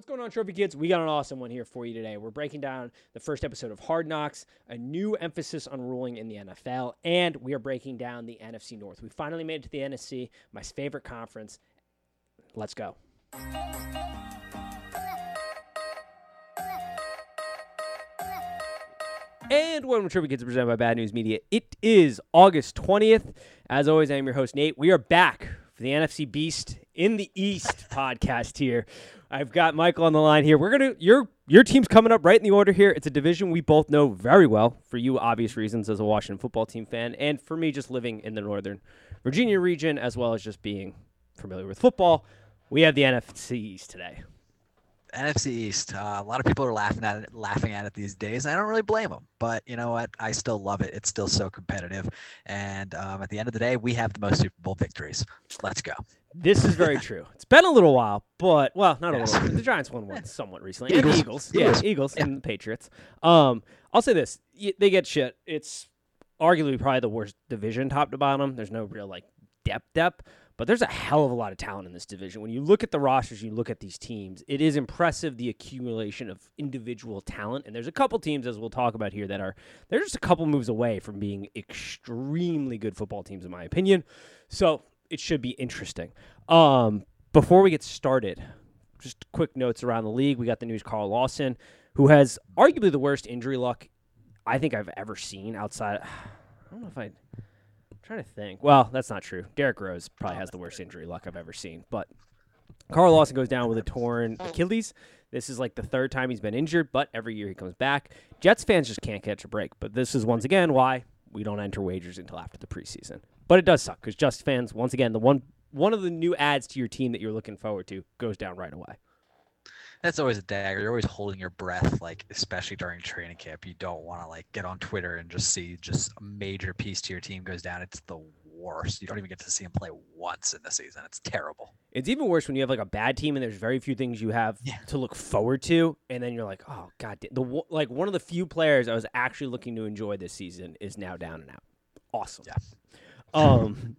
What's going on, Trophy Kids? We got an awesome one here for you today. We're breaking down the first episode of Hard Knocks, a new emphasis on ruling in the NFL, and we are breaking down the NFC North. We finally made it to the NFC, my favorite conference. Let's go. And welcome to Trophy Kids presented by Bad News Media. It is August 20th. As always, I am your host, Nate. We are back for the NFC Beast in the East podcast here. I've got Michael on the line here. We're gonna your your team's coming up right in the order here. It's a division we both know very well for you, obvious reasons as a Washington football team fan, and for me just living in the Northern Virginia region as well as just being familiar with football. We have the NFC East today. NFC East. Uh, a lot of people are laughing at it, laughing at it these days. I don't really blame them, but you know what? I still love it. It's still so competitive, and um, at the end of the day, we have the most Super Bowl victories. Let's go. This is very true. It's been a little while, but well, not Yes. a little. Bit. The Giants won one somewhat recently. Eagles. the Eagles, Eagles. yeah, Eagles Yeah. and the Patriots. Um, I'll say this: they get shit. It's arguably probably the worst division, top to bottom. There's no real like depth, depth, but there's a hell of a lot of talent in this division. When you look at the rosters, you look at these teams. It is impressive the accumulation of individual talent, and there's a couple teams, as we'll talk about here, that are they're just a couple moves away from being extremely good football teams, in my opinion. So it should be interesting. Um, before we get started, just quick notes around the league. We got the news Carl Lawson, who has arguably the worst injury luck I think I've ever seen outside. I don't know if I. I'm trying to think. Well, that's not true. Derrick Rose probably has the worst injury luck I've ever seen. But Carl Lawson goes down with a torn Achilles. This is like the third time he's been injured, but every year he comes back. Jets fans just can't catch a break. But this is once again why we don't enter wagers until after the preseason. But it does suck because Jets fans, once again, the one one of the new ads to your team that you're looking forward to goes down right away. That's always a dagger. You're always holding your breath, like especially during training camp. You don't want to like get on Twitter and just see just a major piece to your team goes down. It's the worst. You don't even get to see him play once in the season. It's terrible. It's even worse when you have like a bad team and there's very few things you have Yeah. to look forward to, and then you're like, oh god, the like one of the few players I was actually looking to enjoy this season is now down and out. Awesome. Yeah. Um,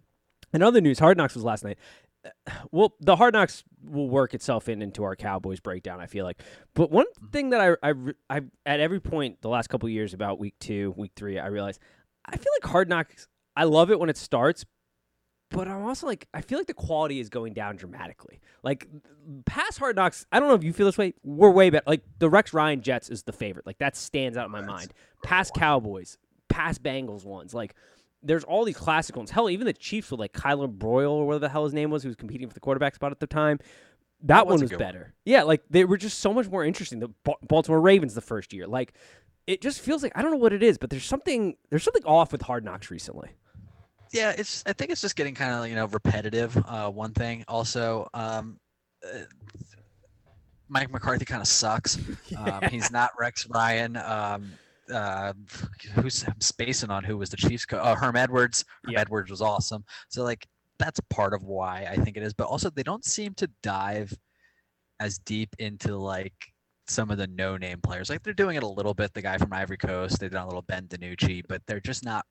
and other news, Hard Knocks was last night. Well, the Hard Knocks will work itself in into our Cowboys breakdown. I feel like, but one thing that I I, I at every point the last couple of years about week two, week three, I realized I feel like Hard Knocks. I love it when it starts, but I'm also like, I feel like the quality is going down dramatically. Like past Hard Knocks, I don't know if you feel this way. We're way better. Like the Rex Ryan Jets is the favorite. Like that stands out in my mind. Past Cowboys, past Bengals ones. Like there's all these classic ones. Hell, even the Chiefs with like Kyler Broyle or whatever the hell his name was, who was competing for the quarterback spot at the time. That, That one was good one. better. Yeah, like they were just so much more interesting. The Ba- Baltimore Ravens the first year, like it just feels like I don't know what it is, but there's something there's something off with Hard Knocks recently. Yeah, it's. I think it's just getting kind of you know repetitive. Uh, one thing. Also, um, uh, Mike McCarthy kind of sucks. Um, he's not Rex Ryan. Um, uh, who's I'm spacing on who was the Chiefs coach? Oh, Herm Edwards. Herm Yeah. Edwards was awesome. So like that's part of why I think it is. But also they don't seem to dive as deep into like some of the no-name players. Like they're doing it a little bit. The guy from Ivory Coast, they did a little Ben DiNucci, but they're just not.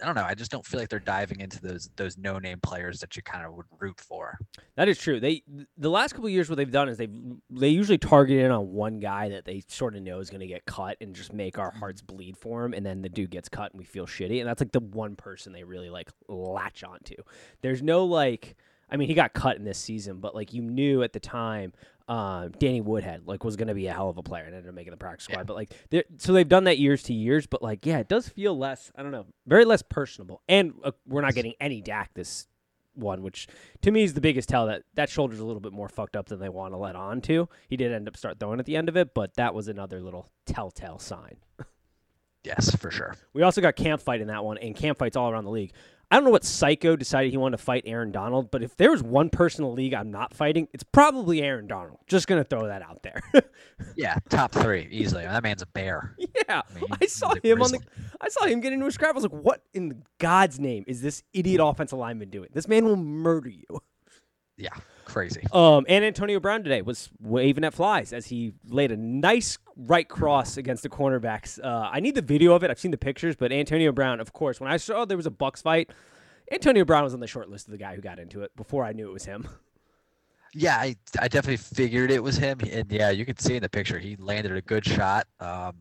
I don't know. I just don't feel like they're diving into those those no-name players that you kind of would root for. That is true. They the last couple years what they've done is they've they usually target in on one guy that they sort of know is going to get cut and just make our hearts bleed for him, and then the dude gets cut and we feel shitty, and that's like the one person they really like latch onto. There's no like. I mean, he got cut in this season, but like you knew at the time, um, Danny Woodhead like was going to be a hell of a player and ended up making the practice squad. Yeah. But like, so they've done that years to years. But like, yeah, it does feel less. I don't know, very less personable. And uh, we're not getting any Dak this one, which to me is the biggest tell that that shoulder's a little bit more fucked up than they want to let on to. He did end up start throwing at the end of it, but that was another little telltale sign. Yes, for sure. We also got camp fight in that one, and camp fights all around the league. I don't know what psycho decided he wanted to fight Aaron Donald, but if there was one person in the league I'm not fighting, it's probably Aaron Donald. Just gonna throw that out there. Yeah, top three easily. That man's a bear. yeah, I mean, I saw him on the. I saw him get into a scrap. I was like, "What in God's name is this idiot mm. offensive lineman doing? This man will murder you." Yeah, crazy. Um, and Antonio Brown today was waving at flies as he laid a nice right cross against the cornerbacks. Uh, I need the video of it. I've seen the pictures, but Antonio Brown, of course, when I saw there was a Bucks fight, Antonio Brown was on the short list of the guy who got into it before I knew it was him. Yeah, I, I definitely figured it was him, and yeah, you can see in the picture he landed a good shot. Um,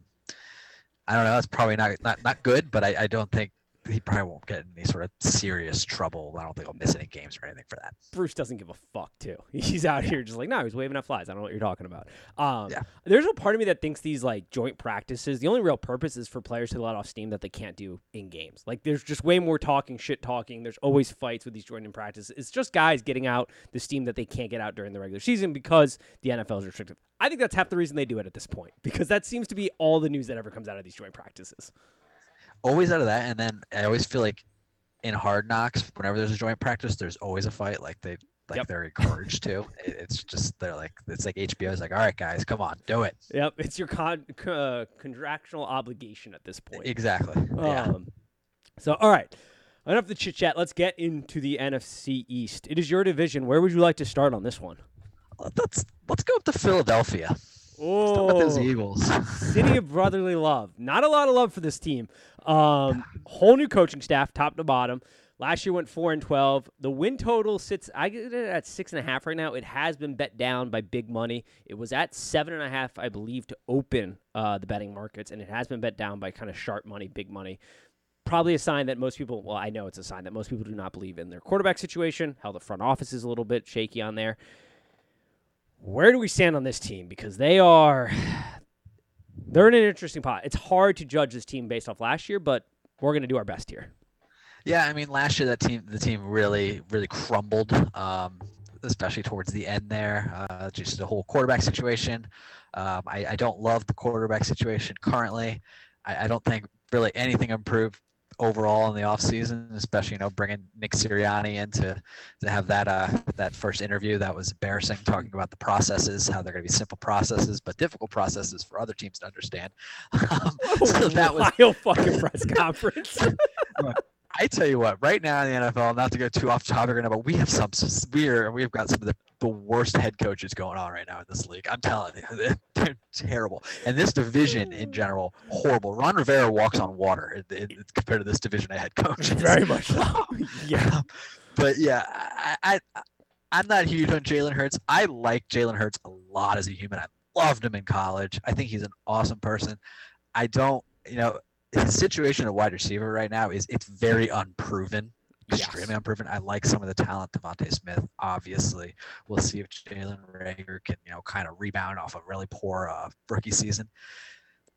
I don't know, that's probably not not not good, but I, I don't think he probably won't get in any sort of serious trouble. I don't think he'll miss any games or anything for that. Bruce doesn't give a fuck too. He's out here just like, no, he's waving at flies. I don't know what you're talking about. Um, Yeah. There's a part of me that thinks these like joint practices, the only real purpose is for players to let off steam that they can't do in games. Like there's just way more talking, shit talking. There's always fights with these joint in practices. It's just guys getting out the steam that they can't get out during the regular season because the NFL is restricted. I think that's half the reason they do it at this point because that seems to be all the news that ever comes out of these joint practices. Always out of that, and then I always feel like in hard knocks, whenever there's a joint practice, there's always a fight. Like they like Yep. they're encouraged to. It, it's just they're like it's like HBO's like, all right, guys, come on, do it. Yep, it's your con- c- uh, contractual obligation at this point. Exactly. yeah. Um, so, all right. Enough of the chit chat. Let's get into the NFC East. It is your division. Where would you like to start on this one? Let's let's go up to Philadelphia. Oh, those Eagles. city of brotherly love. Not a lot of love for this team. Um, whole new coaching staff, top to bottom. Last year went four and twelve. The win total sits I get it at six and a half right now. It has been bet down by big money. It was at seven and a half, I believe, to open uh, the betting markets, and it has been bet down by kind of sharp money, big money. Probably a sign that most people, well, I know it's a sign that most people do not believe in their quarterback situation. How the front office is a little bit shaky on there. Where do we stand on this team? Because they are they're in an interesting pot. It's hard to judge this team based off last year, but we're going to do our best here. Yeah, I mean, last year that team, the team really, really crumbled, um, especially towards the end there. Uh, just the whole quarterback situation. Um, I, I don't love the quarterback situation currently. I, I don't think really anything improved overall in the offseason, especially you know bringing Nick Sirianni in to, to have that uh, that first interview. That was embarrassing, talking about the processes, how they're going to be simple processes, but difficult processes for other teams to understand. Um, so that was a wild fucking press conference. I tell you what, right now in the NFL, not to go too off topic right now, but we have some we're we've got some of the, the worst head coaches going on right now in this league. I'm telling you, they're, they're terrible. And this division in general, horrible. Ron Rivera walks on water compared to this division of head coaches. Very much so. yeah. Um, but yeah, I, I I'm not huge on Jalen Hurts. I like Jalen Hurts a lot as a human. I loved him in college. I think he's an awesome person. I don't, you know, his situation at wide receiver right now is it's very unproven. Yes. Extremely unproven. I like some of the talent, DeVonta Smith. Obviously, we'll see if Jalen Reagor can, you know, kind of rebound off a really poor uh, rookie season.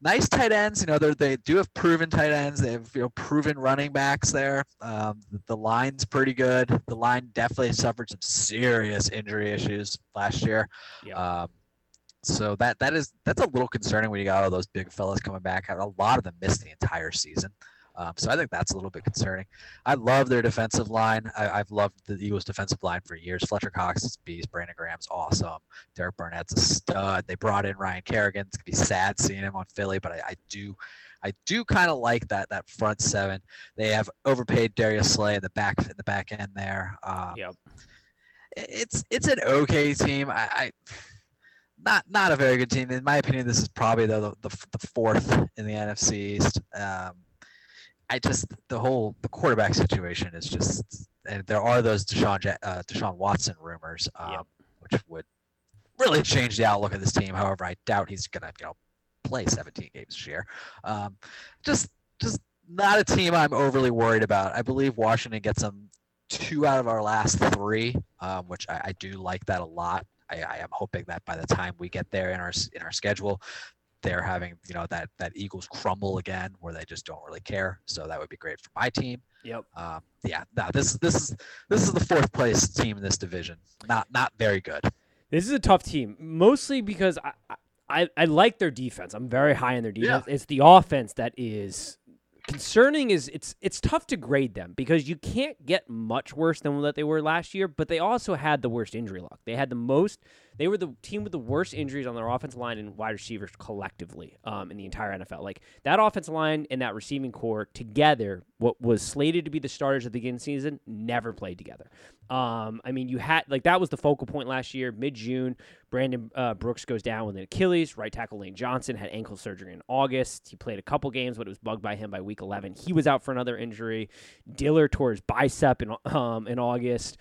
Nice tight ends, you know, they they do have proven tight ends. They have you know proven running backs there. Um, the, the line's pretty good. The line definitely suffered some serious injury issues last year. Yeah. Um, so that that is that's a little concerning when you got all those big fellas coming back. A lot of them missed the entire season. Um, so I think that's a little bit concerning. I love their defensive line. I, I've loved the Eagles' defensive line for years. Fletcher Cox is beast. Brandon Graham's awesome. Derek Barnett's a stud. They brought in Ryan Kerrigan. It's gonna be sad seeing him on Philly, but I, I do, I do kind of like that that front seven. They have overpaid Darius Slay in the back in the back end there. Um, Yep. it's it's an okay team. I, I not not a very good team in my opinion. This is probably the the, the fourth in the NFC East. Um, I just the whole the quarterback situation is just and there are those Deshaun uh, Deshaun Watson rumors, um, Yep. which would really change the outlook of this team. However, I doubt he's gonna you know play 17 games this year. Um, just just not a team I'm overly worried about. I believe Washington gets them two out of our last three, um, which I, I do like that a lot. I, I am hoping that by the time we get there in our in our schedule, they're having you know that that Eagles crumble again, where they just don't really care. So that would be great for my team. Yep. Um, yeah, no, this this is this is the fourth place team in this division. Not not very good. This is a tough team, mostly because I, I, I like their defense. I'm very high in their Yeah. defense. It's the offense that is concerning. Is it's it's tough to grade them because you can't get much worse than what they were last year. But they also had the worst injury luck. They had the most. They were the team with the worst injuries on their offensive line and wide receivers collectively um, in the entire NFL. Like that offensive line and that receiving core together, what was slated to be the starters at the beginning of the season, never played together. Um, I mean, you had like that was the focal point last year, mid June. Brandon uh, Brooks goes down with an Achilles. Right tackle Lane Johnson had ankle surgery in August. He played a couple games, but it was bugged by him by week 11. He was out for another injury. Dillard tore his bicep in um, in August.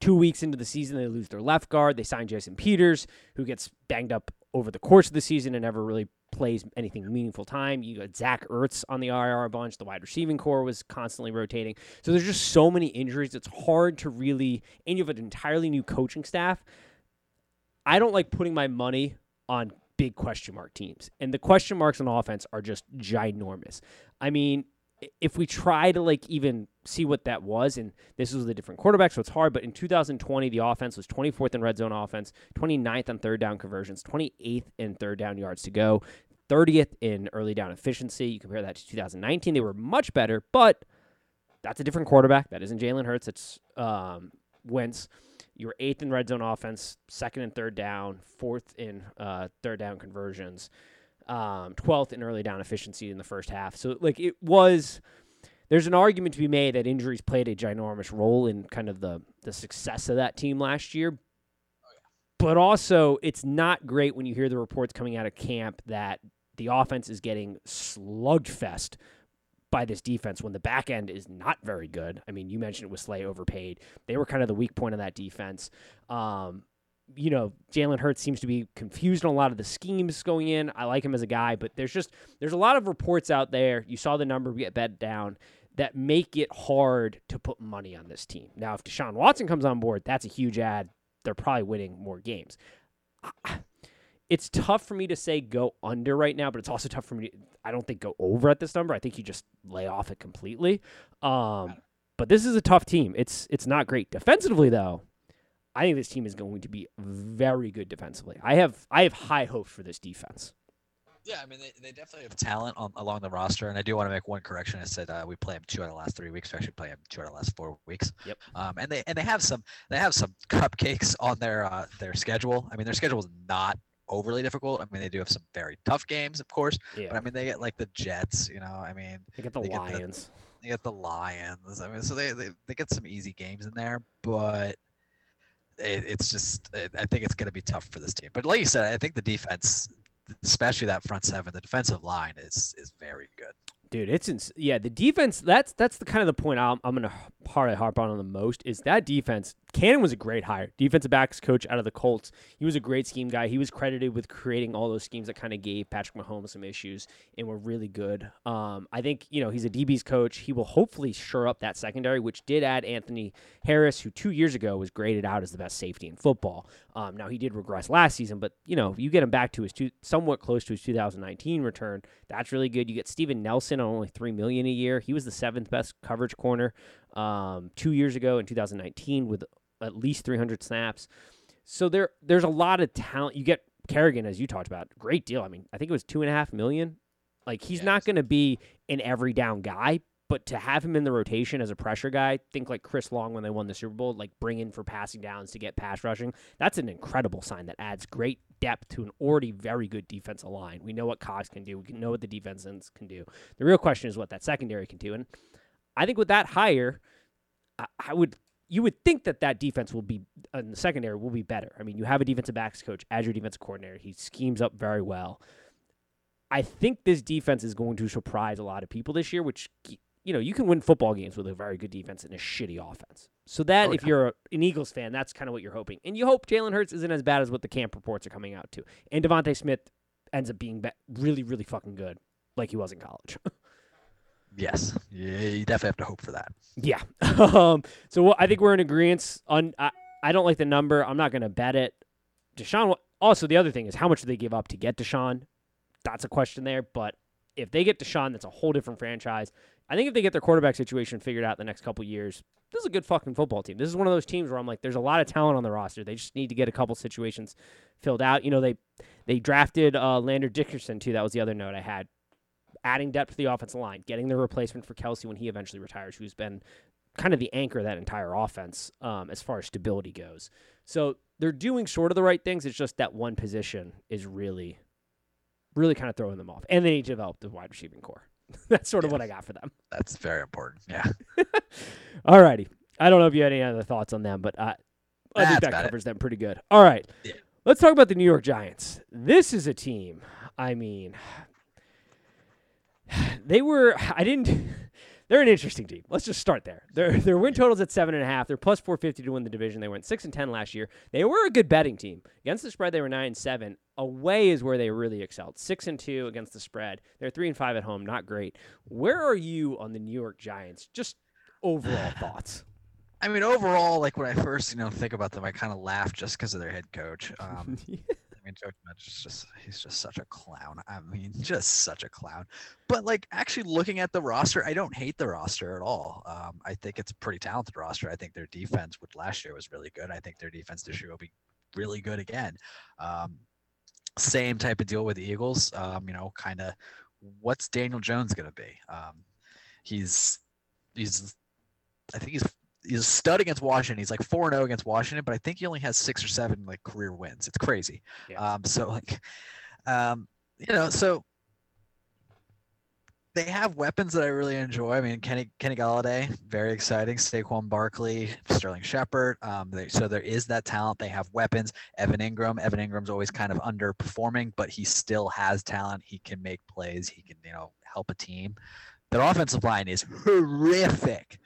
Two weeks into the season, they lose their left guard. They sign Jason Peters, who gets banged up over the course of the season and never really plays anything meaningful time. You got Zach Ertz on the IR bunch. The wide receiving core was constantly rotating. So there's just so many injuries. It's hard to really, and you have an entirely new coaching staff. I don't like putting my money on big question mark teams. And the question marks on offense are just ginormous. I mean, if we try to like even see what that was, and this was a different quarterback, so it's hard, but in 2020, the offense was 24th in red zone offense, 29th on third down conversions, 28th in third down yards to go, 30th in early down efficiency. You compare that to 2019, they were much better, but that's a different quarterback. That isn't Jalen Hurts. It's um, Wentz. You were eighth in red zone offense, second and third down, fourth in uh, third down conversions, um, 12th in early down efficiency in the first half. So, like, it was. There's an argument to be made that injuries played a ginormous role in kind of the, the success of that team last year. But also, it's not great when you hear the reports coming out of camp that the offense is getting slugfest by this defense when the back end is not very good. I mean, you mentioned it was Slay overpaid. They were kind of the weak point of that defense. Um, you know, Jalen Hurts seems to be confused on a lot of the schemes going in. I like him as a guy, but there's just there's a lot of reports out there. You saw the number get bet down that make it hard to put money on this team. Now, if Deshaun Watson comes on board, that's a huge ad. They're probably winning more games it's tough for me to say go under right now, but it's also tough for me. To, I don't think go over at this number. I think you just lay off it completely. Um, but this is a tough team. It's it's not great defensively though. I think this team is going to be very good defensively. I have I have high hopes for this defense. Yeah, I mean they, they definitely have talent on, along the roster, and I do want to make one correction. I said uh, we play them two out of the last three weeks. We actually play them two out of the last four weeks. Yep. Um, and they and they have some they have some cupcakes on their uh, their schedule. I mean their schedule is not overly difficult. I mean, they do have some very tough games, of course. Yeah. But I mean, they get like the Jets. You know, I mean, they get the they Lions. Get the, they get the Lions. I mean, so they, they they get some easy games in there, but it, it's just it, I think it's going to be tough for this team. But like you said, I think the defense, especially that front seven, the defensive line is is very good. Dude, it's ins- yeah. The defense. That's that's the kind of the point I'm, I'm gonna probably harp on the most is that defense. Gannon was a great hire, defensive backs coach out of the Colts. He was a great scheme guy. He was credited with creating all those schemes that kind of gave Patrick Mahomes some issues and were really good. Um, I think you know he's a DB's coach. He will hopefully shore up that secondary, which did add Anthony Harris, who two years ago was graded out as the best safety in football. Um, now he did regress last season, but you know you get him back to his two, somewhat close to his 2019 return. That's really good. You get Steven Nelson on only three million a year. He was the seventh best coverage corner um, two years ago in 2019 with at least 300 snaps. So there, there's a lot of talent. You get Kerrigan, as you talked about, great deal. I mean, I think it was two and a half million. Like he's Yes. not going to be an every down guy, but to have him in the rotation as a pressure guy, think like Chris Long when they won the Super Bowl, like bring in for passing downs to get pass rushing. That's an incredible sign that adds great depth to an already very good defensive line. We know what Cox can do. We know what the defense ends can do. The real question is what that secondary can do. And I think with that hire, I, I would you would think that that defense will be uh, in the secondary will be better. I mean, you have a defensive backs coach as your defensive coordinator. He schemes up very well. I think this defense is going to surprise a lot of people this year, which you know you can win football games with a very good defense and a shitty offense. So that Oh, if yeah. you're a, an Eagles fan, that's kind of what you're hoping, and you hope Jalen Hurts isn't as bad as what the camp reports are coming out to, and DeVonta Smith ends up being be- really, really fucking good, like he was in college. Yes, yeah, you definitely have to hope for that. Yeah. um, so I think we're in agreement. On I, I don't like the number. I'm not going to bet it. Deshaun. Also, the other thing is how much do they give up to get Deshaun? That's a question there. But if they get Deshaun, that's a whole different franchise. I think if they get their quarterback situation figured out the next couple years, this is a good fucking football team. This is one of those teams where I'm like, there's a lot of talent on the roster. They just need to get a couple situations filled out. You know, they they drafted uh, Landon Dickerson too. That was the other note I had. Adding depth to the offensive line, getting the replacement for Kelce when he eventually retires, who's been kind of the anchor of that entire offense um, as far as stability goes. So they're doing sort of the right things. It's just that one position is really, really kind of throwing them off. And they need to develop the wide receiving core. That's sort of what I got for them. That's very important. Yeah, All righty. I don't know if you had any other thoughts on them, but uh, I think that about it. covers them pretty good. All right. Yeah. Let's talk about the New York Giants. This is a team. I mean, they were. I didn't. they're an interesting team. Let's just start there. Their their win totals at seven and a half. They're plus four fifty to win the division. They went six and ten last year. They were a good betting team against the spread. They were nine and seven. Away is where they really excelled. Six and two against the spread. They're three and five at home. Not great. Where are you on the New York Giants? Just overall thoughts. I mean, overall, like when I first, you know, think about them, I kind of laugh just because of their head coach. Um, mean, Joe Judge is just he's just such a clown. I mean, just such a clown. But like actually looking at the roster, I don't hate the roster at all. Um, I think it's a pretty talented roster. I think their defense which last year was really good. I think their defense this year will be really good again. Um, same type of deal with the Eagles. Um, you know, kind of what's Daniel Jones going to be? Um, he's he's I think he's he's a stud against Washington. He's like four zero against Washington, but I think he only has six or seven like career wins. It's crazy. Yeah. Um, so like, um, you know, so they have weapons that I really enjoy. I mean, Kenny Kenny Golladay, very exciting. Saquon Barkley, Sterling Shepard. Um, they, so there is that talent. They have weapons. Evan Engram. Evan Engram's always kind of underperforming, but he still has talent. He can make plays. He can you know help a team. Their offensive line is horrific,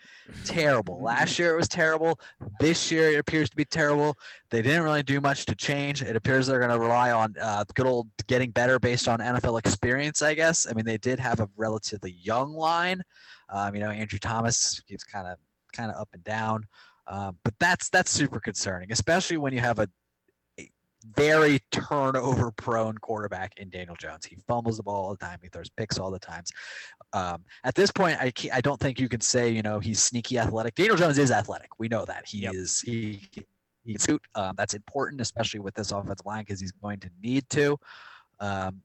terrible. Last year it was terrible. This year it appears to be terrible. They didn't really do much to change. It appears they're going to rely on uh, good old getting better based on NFL experience, I guess. I mean, they did have a relatively young line. Um, you know, Andrew Thomas, he's kind of kind of up and down. Um, but that's that's super concerning, especially when you have a very turnover prone quarterback in Daniel Jones. He fumbles the ball all the time. He throws picks all the times. Um, at this point, I I don't think you can say you know he's sneaky athletic. Daniel Jones is athletic. We know that he Yep. is he. He's suit. Um, that's important, especially with this offensive line, because he's going to need to. Um,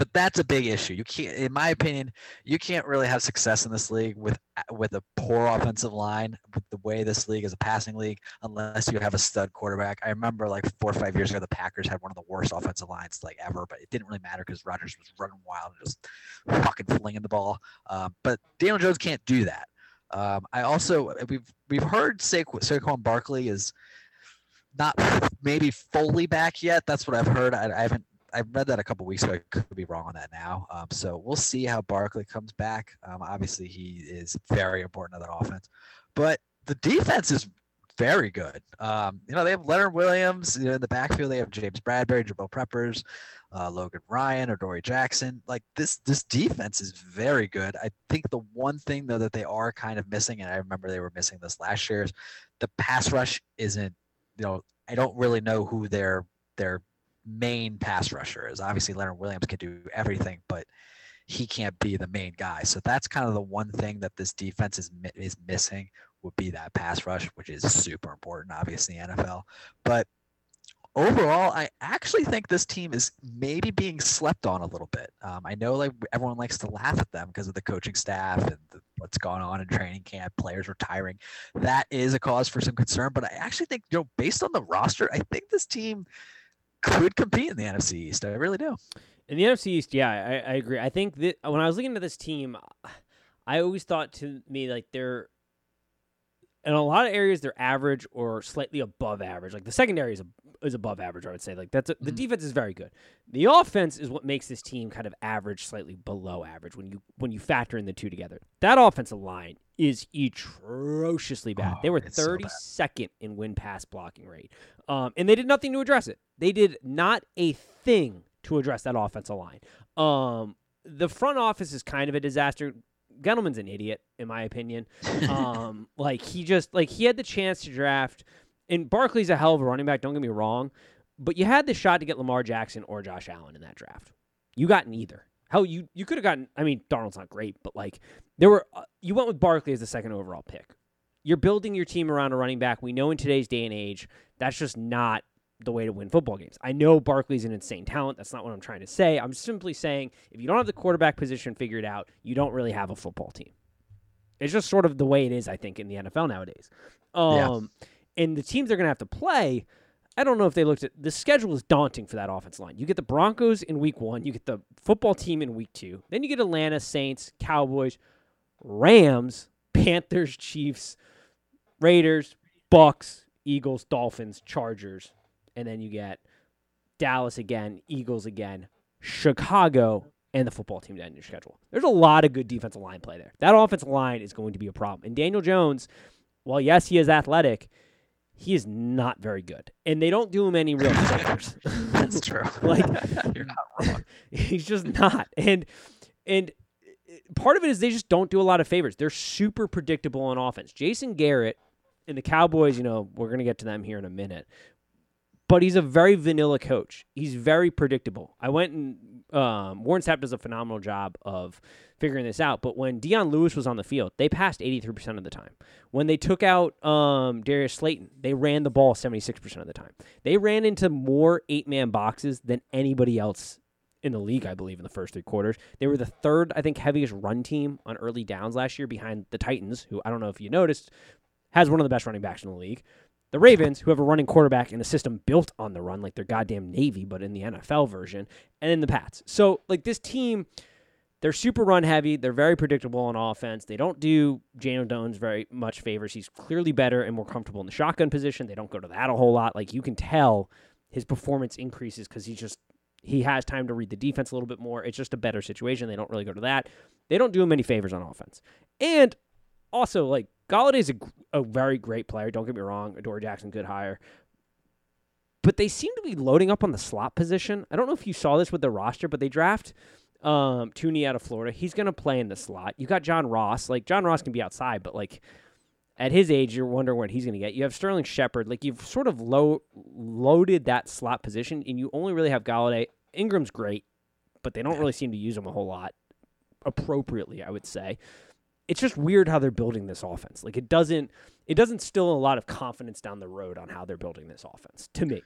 but that's a big issue. You can't, in my opinion, you can't really have success in this league with with a poor offensive line. With the way this league is a passing league, unless you have a stud quarterback. I remember like four or five years ago, the Packers had one of the worst offensive lines like ever, but it didn't really matter because Rodgers was running wild and just fucking flinging the ball. Um, but Daniel Jones can't do that. Um, I also we've we've heard Sa- Saquon Barkley is not maybe fully back yet. That's what I've heard. I, I haven't. I read that a couple weeks ago. I could be wrong on that now. Um, so we'll see how Barkley comes back. Um, obviously, he is very important to that offense, but the defense is very good. Um, you know, they have Leonard Williams you know, in the backfield. They have James Bradberry, Jabril Peppers, uh, Logan Ryan, or Dory Jackson. Like this, this defense is very good. I think the one thing though that they are kind of missing, and I remember they were missing this last year, is the pass rush isn't. You know, I don't really know who their their main pass rusher is. Obviously, Leonard Williams can do everything, but he can't be the main guy. So that's kind of the one thing that this defense is is missing would be that pass rush, which is super important, obviously NFL. But overall, I actually think this team is maybe being slept on a little bit. Um, I know like everyone likes to laugh at them because of the coaching staff and the, what's going on in training camp, players retiring. That is a cause for some concern. But I actually think, you know, based on the roster, I think this team could compete in the NFC East. I really do. In the NFC East, yeah, I, I agree. I think that when I was looking at this team, I always thought to me like they're in a lot of areas they're average or slightly above average. Like the secondary is a, is above average, I would say. Like that's a, the Mhm. defense is very good. The offense is what makes this team kind of average, slightly below average when you when you factor in the two together. That offensive line is atrociously bad. they Oh, were it's so 32nd in win pass blocking rate, um, and they did nothing to address it. They did not a thing to address that offensive line. Um, the front office is kind of a disaster. Gettleman's an idiot, in my opinion. Um, like he just like he had the chance to draft, and Barkley's a hell of a running back. Don't get me wrong, but you had the shot to get Lamar Jackson or Josh Allen in that draft. You got neither. Hell, you you could have gotten. I mean, Darnold's not great, but like there were. Uh, you went with Barkley as the second overall pick. You're building your team around a running back. We know in today's day and age that's just not the way to win football games. I know Barkley's an insane talent. That's not what I'm trying to say. I'm simply saying if you don't have the quarterback position figured out, you don't really have a football team. It's just sort of the way it is, I think, in the NFL nowadays. Um, And the teams they're going to have to play, I don't know if they looked at the schedule is daunting for that offense line. You get the Broncos in week one, you get the football team in week two, then you get Atlanta, Saints, Cowboys, Rams, Panthers, Chiefs, Raiders, Bucks, Eagles, Dolphins, Chargers, and then you get Dallas again, Eagles again, Chicago, and the football team to end your schedule. There's a lot of good defensive line play there. That offensive line is going to be a problem. And Daniel Jones, well, yes, he is athletic. He is not very good, and they don't do him any real favors. That's true. like you're not wrong. he's just not. And and uh, part of it is they just don't do a lot of favors. They're super predictable on offense. Jason Garrett and the Cowboys, you know, we're going to get to them here in a minute. But he's a very vanilla coach. He's very predictable. I went and um, Warren Sharp does a phenomenal job of figuring this out. But when Dion Lewis was on the field, they passed 83% of the time. When they took out um, Darius Slayton, they ran the ball 76% of the time. They ran into more eight man boxes than anybody else in the league, I believe, in the first three quarters. They were the third, I think, heaviest run team on early downs last year behind the Titans, who I don't know if you noticed, has one of the best running backs in the league. The Ravens, who have a running quarterback in a system built on the run, like their goddamn Navy, but in the NFL version, and then the Pats. So, like this team, they're super run heavy. They're very predictable on offense. They don't do Daniel Jones very much favors. He's clearly better and more comfortable in the shotgun position. They don't go to that a whole lot. Like you can tell his performance increases because he's just he has time to read the defense a little bit more. It's just a better situation. They don't really go to that. They don't do him any favors on offense. And also, like Golladay's a, a very great player. Don't get me wrong. Adoree Jackson, good hire. But they seem to be loading up on the slot position. I don't know if you saw this with the roster, but they draft um, Toney out of Florida. He's going to play in the slot. You got John Ross. Like John Ross can be outside, but like at his age, you're wondering what he's going to get. You have Sterling Shepard. Like you've sort of low, loaded that slot position, and you only really have Golladay. Engram's great, but they don't really seem to use him a whole lot appropriately. I would say it's just weird how they're building this offense. Like it doesn't it doesn't still a lot of confidence down the road on how they're building this offense to me.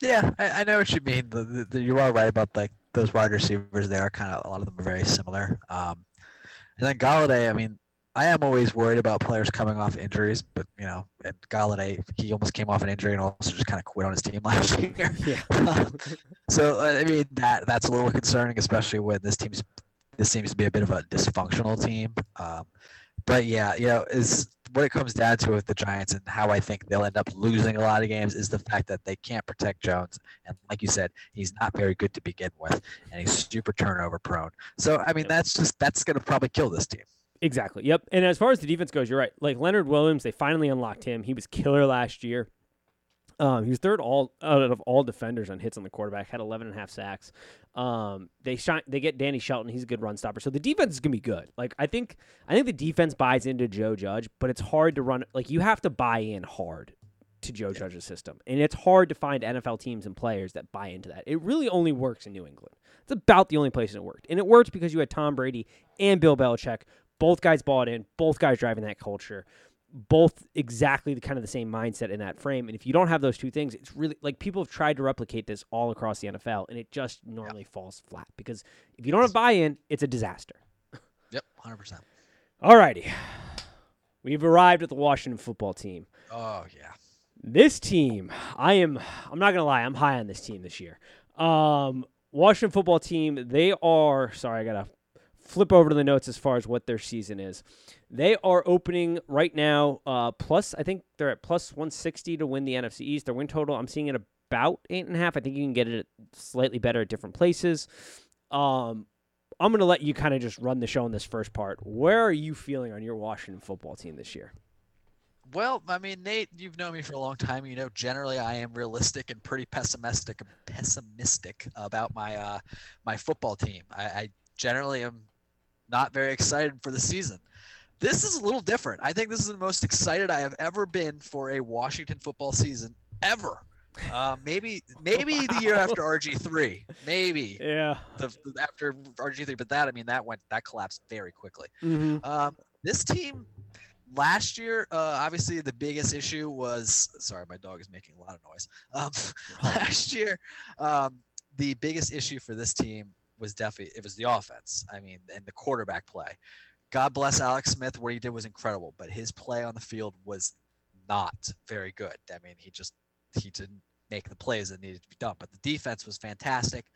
Yeah, I, I know what you mean. The, the, the, you are right about like those wide receivers. They are kind of a lot of them are very similar. Um, and then Golladay, I mean, I am always worried about players coming off injuries, but you know, and Golladay, he almost came off an injury and also just kind of quit on his team last year. Yeah. so I mean that that's a little concerning, especially when this team's this seems to be a bit of a dysfunctional team. Um, but yeah, you know, is what it comes down to with the Giants and how I think they'll end up losing a lot of games is the fact that they can't protect Jones. And like you said, he's not very good to begin with, and he's super turnover prone. So I mean, that's just that's going to probably kill this team. Exactly. Yep. And as far as the defense goes, you're right. Like Leonard Williams, they finally unlocked him. He was killer last year. Um, he was third all out of all defenders on hits on the quarterback. Had 11 and a half sacks. Um, they shine, they get Danny Shelton. He's a good run stopper. So the defense is gonna be good. Like I think I think the defense buys into Joe Judge, but it's hard to run. Like you have to buy in hard to Joe Judge's system, and it's hard to find NFL teams and players that buy into that. It really only works in New England. It's about the only place it worked, and it worked because you had Tom Brady and Bill Belichick. Both guys bought in. Both guys driving that culture both exactly the kind of the same mindset in that frame. And if you don't have those two things, it's really like people have tried to replicate this all across the NFL, and it just normally yep. falls flat because if you don't have buy-in, it's a disaster. Yep, hundred percent. All righty, we've arrived at the Washington football team. Oh yeah, this team, I am. I'm not gonna lie, I'm high on this team this year. Um, Washington football team, they are. Sorry, I gotta flip over to the notes as far as what their season is. They are opening right now, uh, plus, I think they're at plus 160 to win the NFC East. Their win total, I'm seeing it about eight and a half. I think you can get it slightly better at different places. Um, I'm going to let you kind of just run the show in this first part. Where are you feeling on your Washington football team this year? Well, I mean, Nate, you've known me for a long time. You know, generally I am realistic and pretty pessimistic pessimistic about my uh, my football team. I, I generally am not very excited for the season. This is a little different. I think this is the most excited I have ever been for a Washington football season ever. Uh, maybe maybe wow. the year after RG three, maybe. Yeah. The, after RG three, but that I mean that went that collapsed very quickly. Mm-hmm. Um, this team last year, uh, obviously the biggest issue was sorry, my dog is making a lot of noise. Um, last year, um, the biggest issue for this team was definitely it was the offense. I mean, and the quarterback play. God bless Alex Smith. What he did was incredible, but his play on the field was not very good. I mean, he just he didn't make the plays that needed to be done. But the defense was fantastic.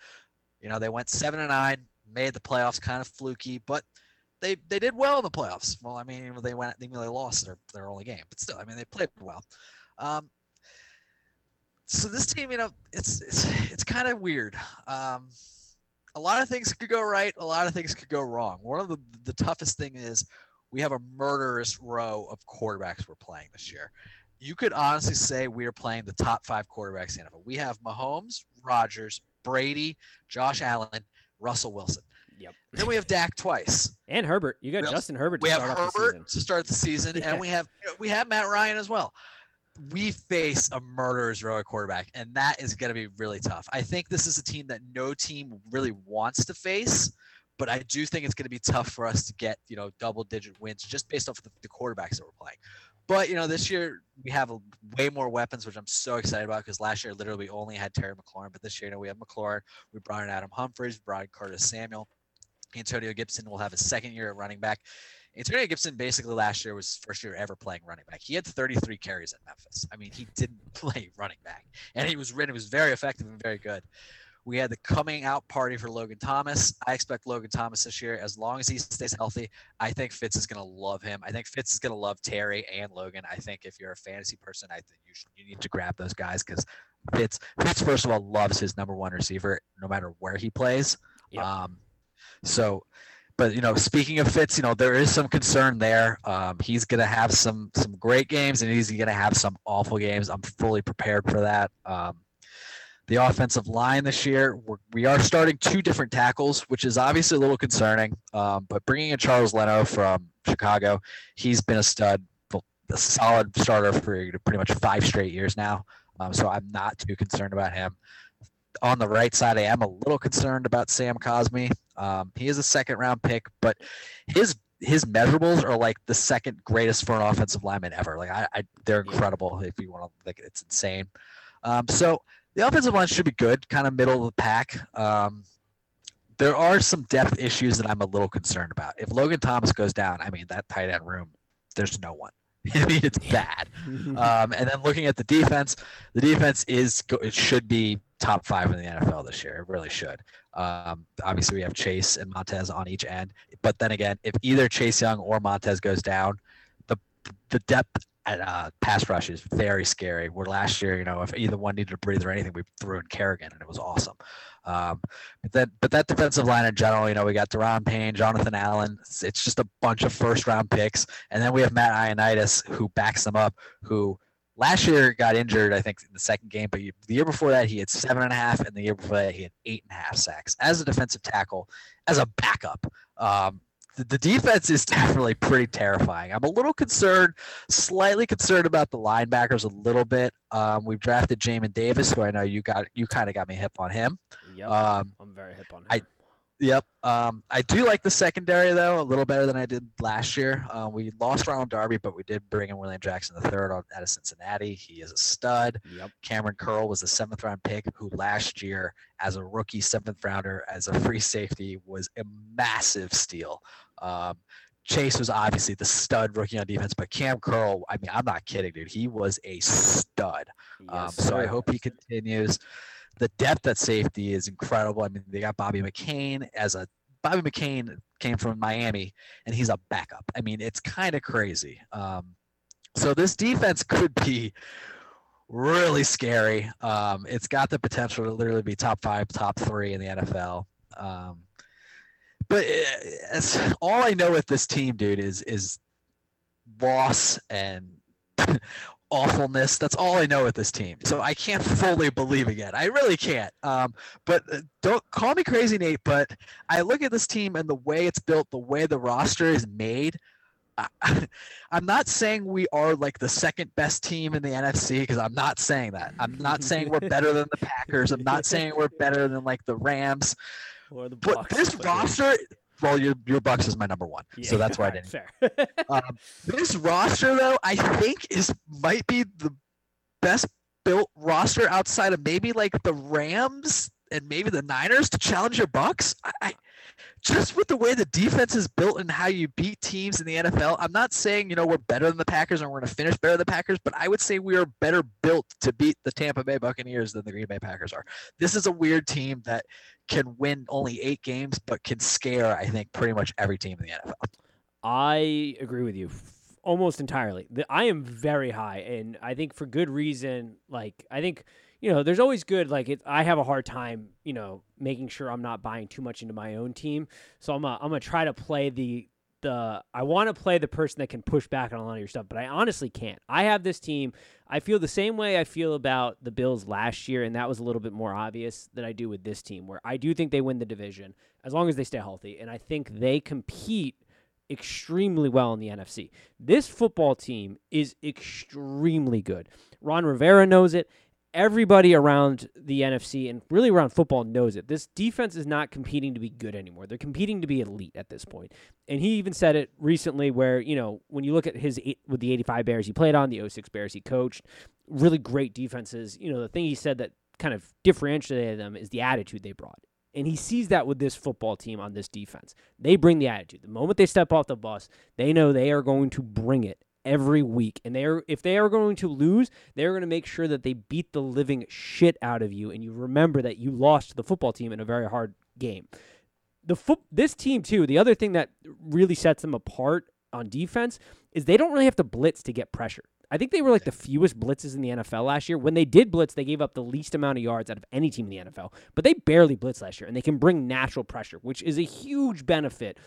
You know, they went seven and nine, made the playoffs kind of fluky, but they they did well in the playoffs. Well, I mean, they went they lost their their only game, but still, I mean, they played well. Um, so this team, you know, it's it's it's kind of weird. Um, a lot of things could go right, a lot of things could go wrong. One of the the toughest thing is we have a murderous row of quarterbacks we're playing this year. You could honestly say we are playing the top five quarterbacks in the NFL. We have Mahomes, Rodgers, Brady, Josh Allen, Russell Wilson. Yep. Then we have Dak twice. And Herbert. You got We also- Justin Herbert to We have start off the Herbert season. to start the season, Yeah. and we have we have Matt Ryan as well. We face a murderer's row at quarterback, and that is going to be really tough. I think this is a team that no team really wants to face, but I do think it's going to be tough for us to get you know double digit wins just based off the, the quarterbacks that we're playing. But you know, this year we have a, way more weapons, which I'm so excited about because last year literally we only had Terry McLaurin, but this year you know we have McLaurin, we brought in Adam Humphries, we brought in Curtis Samuel. Antonio Gibson will have a second year at running back. Antonio Gibson basically last year was his first year ever playing running back. He had 33 carries at Memphis. I mean, he didn't play running back, and he was he was very effective and very good. We had the coming out party for Logan Thomas. I expect Logan Thomas this year, as long as he stays healthy. I think Fitz is going to love him. I think Fitz is going to love Terry and Logan. I think if you're a fantasy person, I think you should, you need to grab those guys because Fitz Fitz first of all loves his number one receiver no matter where he plays. Yep. Um, so, but you know, speaking of Fitz, you know there is some concern there. Um, he's gonna have some some great games, and he's gonna have some awful games. I'm fully prepared for that. Um, the offensive line this year, we're, we are starting two different tackles, which is obviously a little concerning. Um, but bringing in Charles Leno from Chicago, he's been a stud, a solid starter for pretty much five straight years now. Um, so I'm not too concerned about him. On the right side, I am a little concerned about Sam Cosmi. Um, he is a second round pick, but his his measurables are like the second greatest for an offensive lineman ever. Like I, I they're incredible. If you want to, like, it's insane. Um, so the offensive line should be good, kind of middle of the pack. Um, there are some depth issues that I'm a little concerned about. If Logan Thomas goes down, I mean that tight end room, there's no one. I mean it's bad. Um, and then looking at the defense, the defense is it should be top five in the NFL this year. It really should. Um, obviously, we have Chase and Montez on each end, but then again, if either Chase Young or Montez goes down, the the depth at uh, pass rush is very scary. Where last year, you know, if either one needed a breather or anything, we threw in Kerrigan, and it was awesome. Um, but that but that defensive line in general, you know, we got Daron Payne, Jonathan Allen. It's, it's just a bunch of first round picks, and then we have Matt Ioannidis who backs them up. Who last year got injured, I think, in the second game, but you- the year before that he had seven and a half, and the year before that he had eight and a half sacks as a defensive tackle, as a backup. Um, the, the defense is definitely pretty terrifying. I'm a little concerned, slightly concerned about the linebackers a little bit. Um, we've drafted Jamin Davis, who I know you got, you kind of got me hip on him. yep. Um, I'm very hip on him. I- Yep. Um, I do like the secondary though a little better than I did last year. Uh, we lost Ronald Darby, but we did bring in William Jackson III out of Cincinnati. He is a stud. yep. Kamren Curl was a seventh round pick who last year, as a rookie seventh rounder, as a free safety, was a massive steal. Um, Chase was obviously the stud rookie on defense, but Cam Curl, I mean, I'm not kidding, dude. He was a stud. Um, Yes, so I hope he continues. The depth at safety is incredible. I mean, they got Bobby McCain as a Bobby McCain came from Miami, and he's a backup. I mean, it's kind of crazy. Um, so this defense could be really scary. Um, it's got the potential to literally be top five, top three in the NFL. Um, but uh, it's, all I know with this team, dude, is is loss and awfulness. That's all I know with this team. So I can't fully believe again. I really can't. Um, but uh, don't call me crazy, Nate. But I look at this team and the way it's built, the way the roster is made. I, I'm not saying we are like the second best team in the NFC because I'm not saying that. I'm not saying we're better than the Packers. I'm not saying we're better than like the Rams. Or the But this roster, well, your your Bucks is my number one, so that's why I didn't. Fair. Um, this roster, though, I think is might be the best built roster outside of maybe like the Rams and maybe the Niners to challenge your Bucks. I, I just with the way the defense is built and how you beat teams in the NFL. I'm not saying you know we're better than the Packers and we're going to finish better than the Packers, but I would say we are better built to beat the Tampa Bay Buccaneers than the Green Bay Packers are. This is a weird team that can win only eight games, but can scare I think pretty much every team in the NFL. I agree with you almost entirely. The, I am very high, and I think for good reason. Like I think you know, there's always good. Like it, I have a hard time, you know, making sure I'm not buying too much into my own team. So I'm, I'm gonna try to play the the. I want to play the person that can push back on a lot of your stuff, but I honestly can't. I have this team. I feel the same way I feel about the Bills last year, and that was a little bit more obvious than I do with this team, where I do think they win the division as long as they stay healthy, and I think they compete extremely well in the NFC. This football team is extremely good. Ron Rivera knows it. Everybody around the NFC and really around football knows it. This defense is not competing to be good anymore. They're competing to be elite at this point. And he even said it recently where, you know, when you look at his with the 85 Bears he played on, the 06 Bears he coached, really great defenses. You know, the thing he said that kind of differentiated them is the attitude they brought. And he sees that with this football team on this defense. They bring the attitude. The moment they step off the bus, they know they are going to bring it every week. And they are if they are going to lose, they're going to make sure that they beat the living shit out of you and you remember that you lost to the football team in a very hard game. The foot this team too, the other thing that really sets them apart on defense is they don't really have to blitz to get pressure. I think they were like the fewest blitzes in the NFL last year. When they did blitz, they gave up the least amount of yards out of any team in the NFL, but they barely blitzed last year, and they can bring natural pressure, which is a huge benefit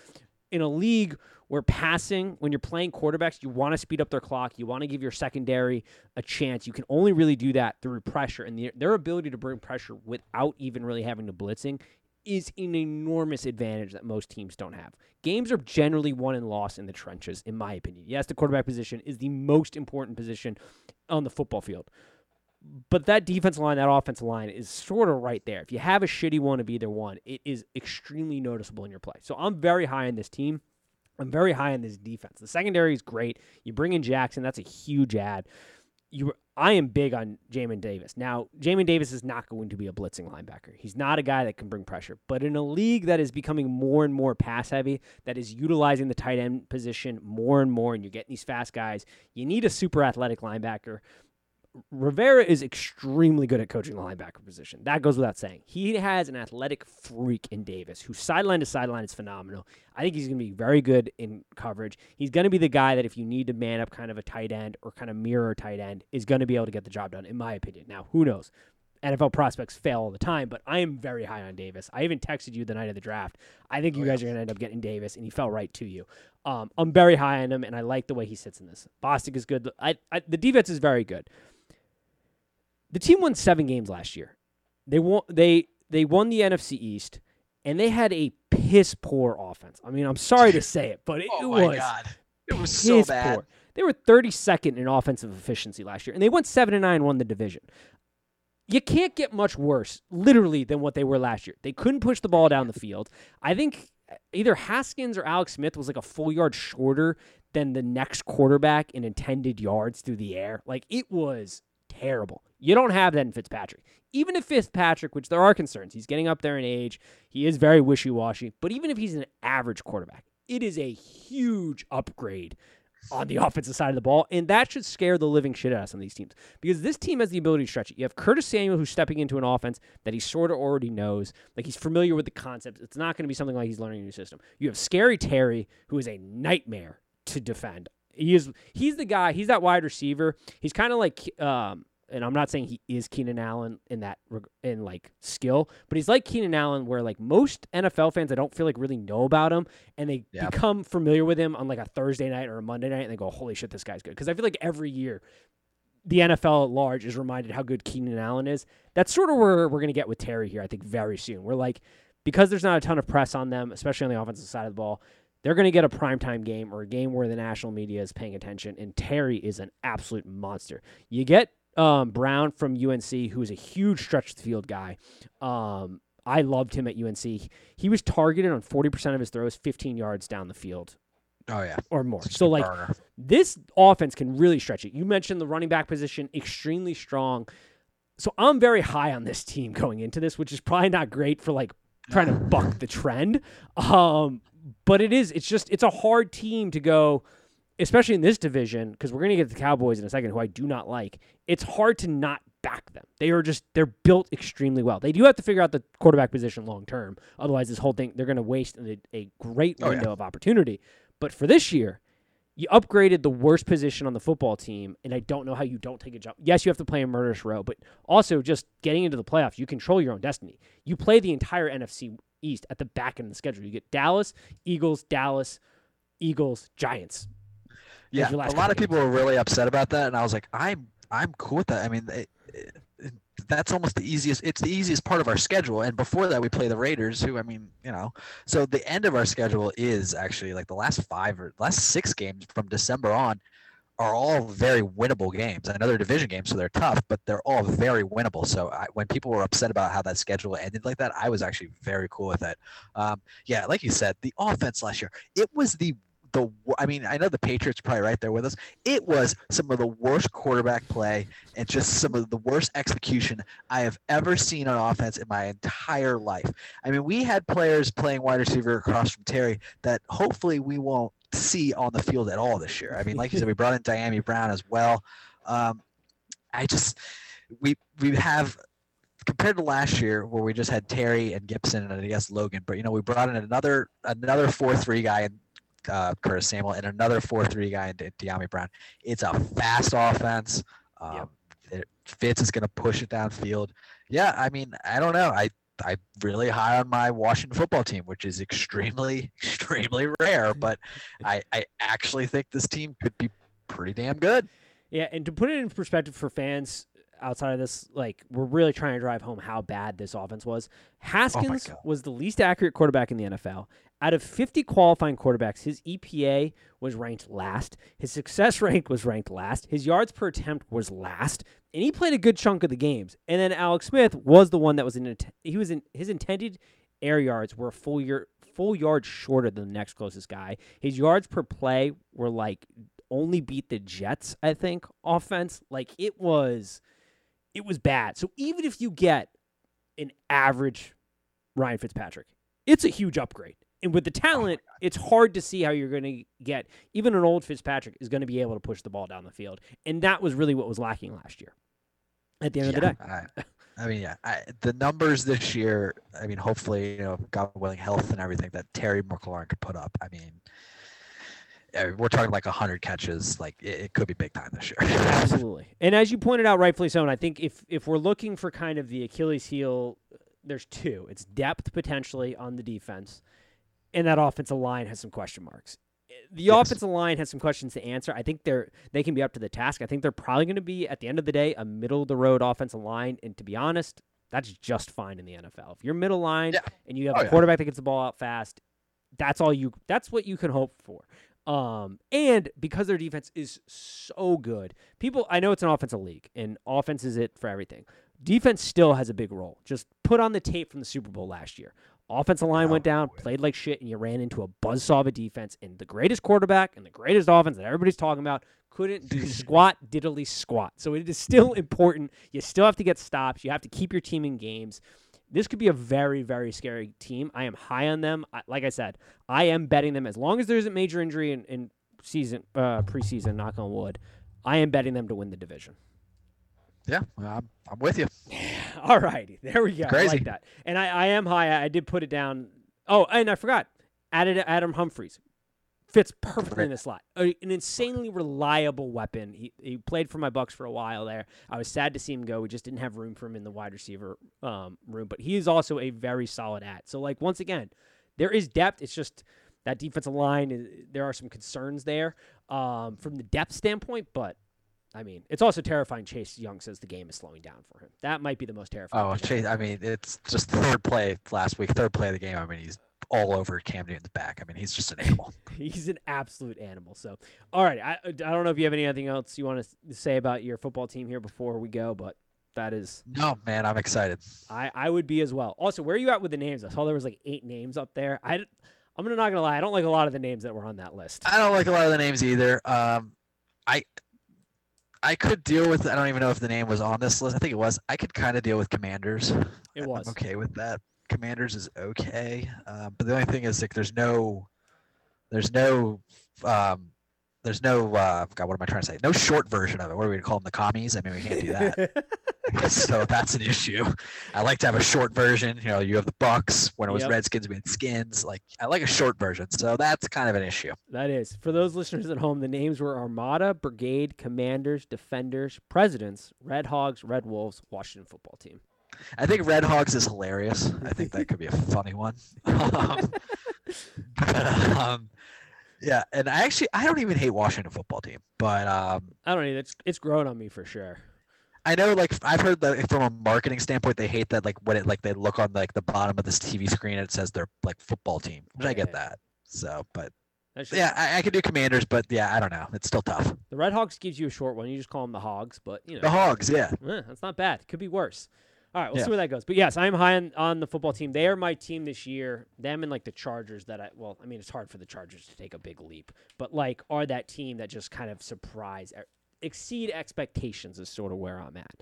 in a league where passing, when you're playing quarterbacks, you want to speed up their clock. You want to give your secondary a chance. You can only really do that through pressure, and the, their ability to bring pressure without even really having to blitzing is an enormous advantage that most teams don't have. Games are generally won and lost in the trenches, in my opinion. Yes, the quarterback position is the most important position on the football field. But that defensive line, that offensive line is sort of right there. If you have a shitty one of either one, it is extremely noticeable in your play. So I'm very high on this team. I'm very high on this defense. The secondary is great. You bring in Jackson, that's a huge ad you I am big on Jamin Davis. Now, Jamin Davis is not going to be a blitzing linebacker. He's not a guy that can bring pressure. But in a league that is becoming more and more pass heavy, that is utilizing the tight end position more and more, and you're getting these fast guys, you need a super athletic linebacker. Rivera is extremely good at coaching the linebacker position. That goes without saying. He has an athletic freak in Davis who sideline to sideline is phenomenal. I think he's going to be very good in coverage. He's going to be the guy that if you need to man up kind of a tight end or kind of mirror tight end, is going to be able to get the job done, in my opinion. Now, who knows? NFL prospects fail all the time, but I am very high on Davis. I even texted you the night of the draft. I think you oh, guys yeah. are going to end up getting Davis, and he fell right to you. Um, I'm very high on him, and I like the way he sits in this. Bostic is good. I, I, the defense is very good. The team won seven games last year. They won. They they won the NFC East, and they had a piss poor offense. I mean, I'm sorry to say it, but it, oh it was. God. It was so bad. Poor. They were 32nd in offensive efficiency last year, and they went seven and nine, won the division. You can't get much worse, literally, than what they were last year. They couldn't push the ball down the field. I think either Haskins or Alex Smith was like a full yard shorter than the next quarterback in intended yards through the air. Like it was terrible. You don't have that in Fitzpatrick. Even if Fitzpatrick, which there are concerns, he's getting up there in age, he is very wishy washy, but even if he's an average quarterback, it is a huge upgrade on the offensive side of the ball, and that should scare the living shit out of some of these teams because this team has the ability to stretch it. You have Curtis Samuel who's stepping into an offense that he sort of already knows, like he's familiar with the concepts. It's not going to be something like he's learning a new system. You have Scary Terry who is a nightmare to defend. He is he's the guy. He's that wide receiver. He's kind of like um, and I'm not saying he is Keenan Allen in that in like skill, but he's like Keenan Allen, where like most NFL fans, I don't feel like really know about him, and they yeah. become familiar with him on like a Thursday night or a Monday night, and they go, "Holy shit, this guy's good!" Because I feel like every year, the NFL at large is reminded how good Keenan Allen is. That's sort of where we're gonna get with Terry here. I think very soon. We're like, because there's not a ton of press on them, especially on the offensive side of the ball. They're going to get a primetime game or a game where the national media is paying attention, and Terry is an absolute monster. You get um, Brown from UNC, who is a huge stretch the field guy. Um, I loved him at UNC. He was targeted on 40% of his throws 15 yards down the field. Oh, yeah. Or more. so, like, burner. this offense can really stretch it. You mentioned the running back position, extremely strong. So, I'm very high on this team going into this, which is probably not great for, like, trying to buck the trend. Um, but it is, it's just, it's a hard team to go especially in this division, because we're going to get the Cowboys in a second, who I do not like, it's hard to not back them. They are just, they're built extremely well. They do have to figure out the quarterback position long term. Otherwise, this whole thing, they're going to waste a, a great window oh, yeah. of opportunity. But for this year, You upgraded the worst position on the football team, and I don't know how you don't take a jump. Yes, you have to play a murderous row, but also just getting into the playoffs, you control your own destiny. You play the entire NFC East at the back end of the schedule. You get Dallas, Eagles, Dallas, Eagles, Giants. Yeah, a lot of people were really upset about that, and I was like, I'm I'm cool with that. I mean, it, it, that's almost the easiest. It's the easiest part of our schedule. And before that, we play the Raiders, who I mean, you know, so the end of our schedule is actually like the last five or last six games from December on are all very winnable games. I know they're division games, so they're tough, but they're all very winnable. So I, when people were upset about how that schedule ended like that, I was actually very cool with it. Um, yeah, like you said, the offense last year, it was the the I mean, I know the Patriots probably right there with us. It was some of the worst quarterback play and just some of the worst execution I have ever seen on offense in my entire life. I mean, we had players playing wide receiver across from Terry that hopefully we won't see on the field at all this year. I mean, like you said, we brought in Dyami Brown as well. Um, I just we we have compared to last year where we just had Terry and Gibson and I guess Logan, but you know we brought in another another four three guy and uh, Curtis Samuel and another 4-3 guy in Dyami Brown. It's a fast offense. Um, yep. it, Fitz is going to push it downfield. Yeah, I mean, I don't know. I I'm really high on my Washington football team, which is extremely, extremely rare. But I, I actually think this team could be pretty damn good. Yeah, and to put it in perspective for fans outside of this, like we're really trying to drive home how bad this offense was. Oh Haskins oh was the least accurate quarterback in the NFL. Out of 50 qualifying quarterbacks, his EPA was ranked last. His success rank was ranked last. His yards per attempt was last, and he played a good chunk of the games. And then Alex Smith was the one that was in. He was in his intended air yards were a full year full yards shorter than the next closest guy. His yards per play were like only beat the Jets, I think, offense. Like it was it was bad. So even if you get an average Ryan Fitzpatrick, it's a huge upgrade. And with the oh talent, oh it's hard to see how you're going to get even an old Fitzpatrick is going to be able to push the ball down the field. And that was really what was lacking last year. At the end yeah, of the day. I, I mean, yeah, I, the numbers this year. I mean, hopefully, you know, God willing, health and everything that Terry McLaurin could put up. I mean, we're talking like 100 catches like it, it, could be big time this year absolutely and as you pointed out rightfully so and i think if if we're looking for kind of the achilles heel there's two it's depth potentially on the defense and that offensive line has some question marks. The yes. offensive line has some questions to answer. I think they're they can be up to the task. I think they're probably going to be at the end of the day a middle of the road offensive line. And to be honest, that's just fine in the NFL. If you're middle line yeah. and you have oh, a quarterback yeah. that gets the ball out fast, that's all you. That's what you can hope for. Um, and because their defense is so good, people I know it's an offensive league and offense is it for everything. Defense still has a big role. Just put on the tape from the Super Bowl last year. Offensive line went down, played like shit, and you ran into a buzzsaw of a defense. And the greatest quarterback and the greatest offense that everybody's talking about couldn't do squat, diddly squat. So it is still important. You still have to get stops. You have to keep your team in games. This could be a very, very scary team. I am high on them. I, like I said, I am betting them as long as there isn't major injury in, in season uh, preseason. Knock on wood. I am betting them to win the division. Yeah, I'm, I'm with you. All righty. There we go. Crazy. I like that. And I, I am high. I did put it down. Oh, and I forgot. Added Adam Humphries. Fits perfectly in the slot. an insanely reliable weapon. He, he played for my Bucs for a while there. I was sad to see him go. We just didn't have room for him in the wide receiver um, room. But he is also a very solid at. So, like, once again, there is depth. It's just that defensive line, there are some concerns there um, from the depth standpoint, but I mean, it's also terrifying. Chase Young says the game is slowing down for him. That might be the most terrifying. Oh, Chase! I mean, it's just third play last week, third play of the game. I mean, he's all over Cam Newton's back. I mean, he's just an animal. he's an absolute animal. So, all right, I I don't know if you have anything else you want to say about your football team here before we go, but that is no man. I'm excited. I I would be as well. Also, where are you at with the names? I saw there was like eight names up there. I I'm not gonna lie. I don't like a lot of the names that were on that list. I don't like a lot of the names either. Um, I I could deal with. I don't even know if the name was on this list. I think it was. I could kind of deal with Commanders. It was I'm okay with that. Commanders is okay, uh, but the only thing is like there's no, there's no um, there's no uh, God, what am I trying to say? No short version of it. What are we gonna call them? The commies? I mean, we can't do that. so that's an issue. I like to have a short version. You know, you have the Bucs. When it was Yep. Redskins, we had Skins. Like I like a short version. So that's kind of an issue. That is. For those listeners at home, the names were Armada, Brigade, Commanders, Defenders, Presidents, Red Hogs, Red Wolves, Washington football team. I think Red Hogs is hilarious. I think that could be a funny one. um, but, um, yeah, and I actually I don't even hate Washington football team, but um, I don't know. It's it's grown on me for sure. I know like I've heard that from a marketing standpoint they hate that like when it like they look on like the bottom of this TV screen and it says they're like football team, which I get that. So, but just- yeah, I, I could do Commanders, but yeah, I don't know. It's still tough. The Red Hogs gives you a short one. You just call them the Hogs, but you know. The Hogs, yeah. Eh, that's not bad. Could be worse. All right, we'll Yeah. see where that goes. But yes, I'm high on, on the football team. They are my team this year. Them and like the Chargers that I well, I mean it's hard for the Chargers to take a big leap, but like are that team that just kind of surprise er, exceed expectations is sort of where I'm at.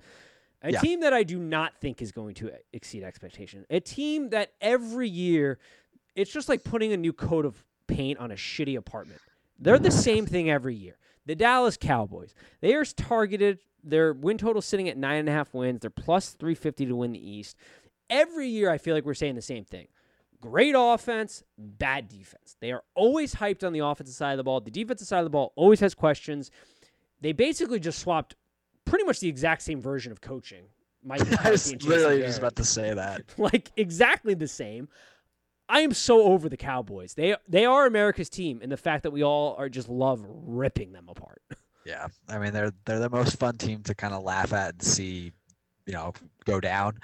A Yeah. team that I do not think is going to exceed expectation. A team that every year it's just like putting a new coat of paint on a shitty apartment. They're the same thing every year. The Dallas Cowboys. They are targeted. Their win total sitting at nine and a half wins. They're plus 350 to win the East. Every year, I feel like we're saying the same thing. Great offense, bad defense. They are always hyped on the offensive side of the ball. The defensive side of the ball always has questions. They basically just swapped pretty much the exact same version of coaching. Mike I was literally just about to say that. like exactly the same. I am so over the Cowboys. They they are America's team, and the fact that we all are just love ripping them apart. Yeah, I mean they're they're the most fun team to kind of laugh at and see, you know, go down.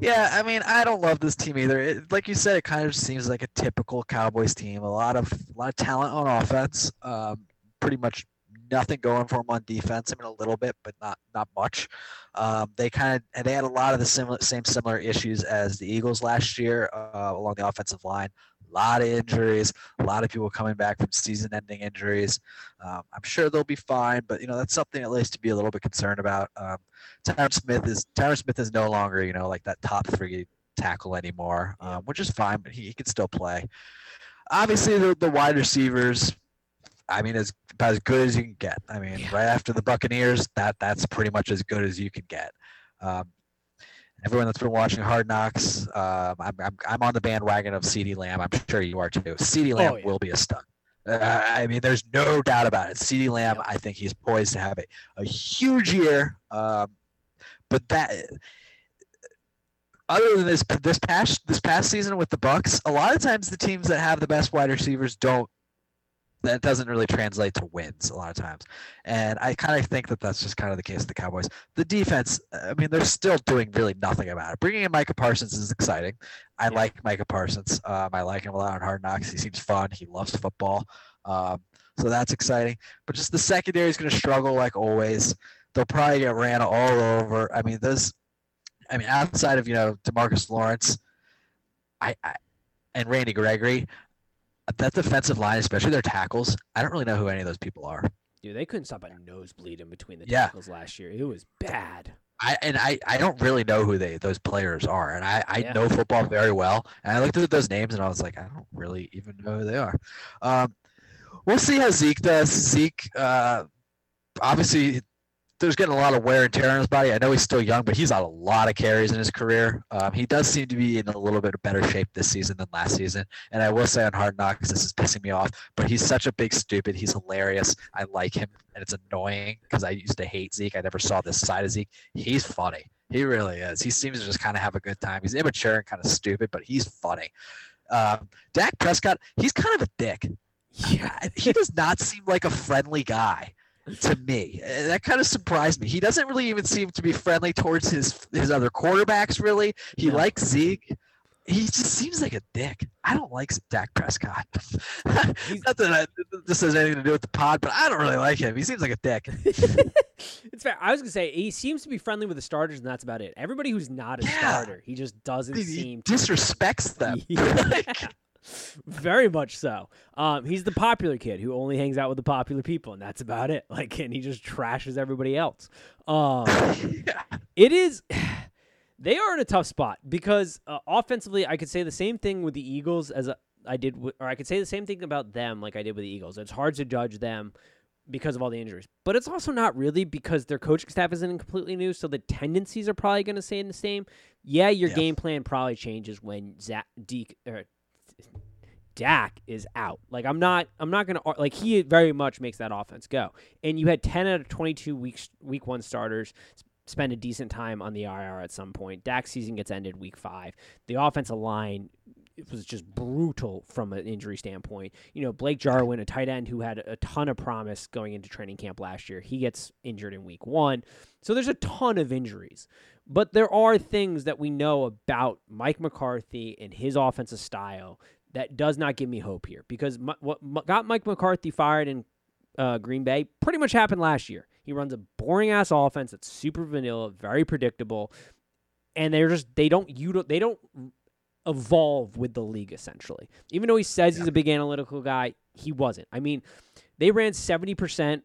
Yeah, I mean I don't love this team either. It, like you said, it kind of seems like a typical Cowboys team. A lot of a lot of talent on offense. Um, pretty much nothing going for them on defense. I mean a little bit, but not not much. Um, they kind of and they had a lot of the similar same similar issues as the Eagles last year uh, along the offensive line. A lot of injuries, a lot of people coming back from season-ending injuries. Um, I'm sure they'll be fine, but you know that's something at least to be a little bit concerned about. Um, Tyron Smith is Tyron Smith is no longer you know like that top three tackle anymore, um, which is fine, but he, he can still play. Obviously, the, the wide receivers, I mean, as about as good as you can get. I mean, Yeah. right after the Buccaneers, that that's pretty much as good as you can get. Um, everyone that's been watching Hard Knocks, um, I'm, I'm I'm on the bandwagon of CeeDee Lamb. I'm sure you are too. CeeDee Lamb Oh, yeah. will be a stud. Uh, I mean, there's no doubt about it. CeeDee Lamb, I think he's poised to have a, a huge year. Um, but that, other than this this past this past season with the Bucs, a lot of times the teams that have the best wide receivers don't. That doesn't really translate to wins a lot of times, and I kind of think that that's just kind of the case of the Cowboys. The defense, I mean, they're still doing really nothing about it. Bringing in Micah Parsons is exciting. I like Micah Parsons. Um, I like him a lot on Hard Knocks. He seems fun. He loves football. Um, so that's exciting. But just the secondary is going to struggle like always. They'll probably get ran all over. I mean, those. I mean, outside of you know Demarcus Lawrence, I, I and Randy Gregory, that defensive line, especially their tackles, I don't really know who any of those people are. Dude, they couldn't stop a nosebleed in between the Yeah. tackles last year. It was bad. I and I, I don't really know who they those players are, and I, I Yeah. know football very well. And I looked at those names and I was like, I don't really even know who they are. Um, we'll see how Zeke does. Zeke, uh, obviously, there's getting a lot of wear and tear on his body. I know he's still young, but he's had a lot of carries in his career. Um, he does seem to be in a little bit of better shape this season than last season. And I will say on Hard Knocks, this is pissing me off, but he's such a big stupid. He's hilarious. I like him, and it's annoying because I used to hate Zeke. I never saw this side of Zeke. He's funny. He really is. He seems to just kind of have a good time. He's immature and kind of stupid, but he's funny. Um, Dak Prescott, he's kind of a dick. Yeah. He does not seem like a friendly guy to me. That kind of surprised me. He doesn't really even seem to be friendly towards his his other quarterbacks. Really, he No. likes Zeke. He just seems like a dick. I don't like Dak Prescott. Not that I, this has anything to do with the pod, but I don't really like him. He seems like a dick. it's fair. I was gonna say he seems to be friendly with the starters, and that's about it. Everybody who's not a Yeah. starter, he just doesn't He seem to. disrespects them. Yeah. Very much so. Um, he's the popular kid who only hangs out with the popular people, and that's about it. Like, and he just trashes everybody else. Um, Yeah. it is. They are in a tough spot because uh, offensively, I could say the same thing with the Eagles as I did, with, or I could say the same thing about them like I did with the Eagles. It's hard to judge them because of all the injuries. But it's also not really because their coaching staff isn't completely new, so the tendencies are probably going to stay in the same. Yeah, your Yeah. game plan probably changes when Zach Deke or Dak is out. Like I'm not I'm not going to like he very much makes that offense go. And you had 10 out of 22 weeks week 1 starters spend a decent time on the IR at some point. Dak's season gets ended week 5. The offensive line it was just brutal from an injury standpoint. You know, Blake Jarwin, a tight end who had a ton of promise going into training camp last year, he gets injured in week one. So there's a ton of injuries. But there are things that we know about Mike McCarthy and his offensive style that does not give me hope here because Mi- what got Mike McCarthy fired in uh, Green Bay pretty much happened last year. He runs a boring ass offense that's super vanilla, very predictable, and they're just they don't util- they don't evolve with the league essentially. Even though he says he's a big analytical guy, he wasn't. I mean, they ran 70%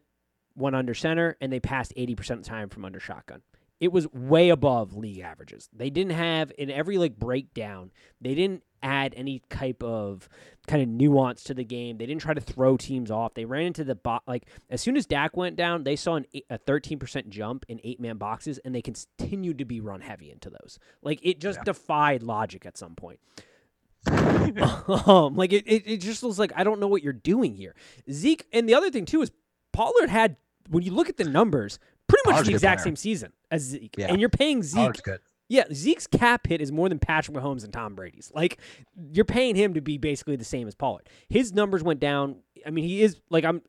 when under center and they passed 80% of the time from under shotgun. It was way above league averages. They didn't have in every like breakdown, they didn't add any type of kind of nuance to the game. They didn't try to throw teams off. They ran into the bot like as soon as Dak went down, they saw an eight, a 13% jump in eight-man boxes and they continued to be run heavy into those. Like it just Yeah. defied logic at some point. um, like it, it, it just was like I don't know what you're doing here. Zeke and the other thing too is Pollard had when you look at the numbers, pretty much the exact same season as Zeke. Yeah. And you're paying Zeke good. yeah, Zeke's cap hit is more than Patrick Mahomes and Tom Brady's. Like you're paying him to be basically the same as Pollard. His numbers went down. I mean, he is like I'm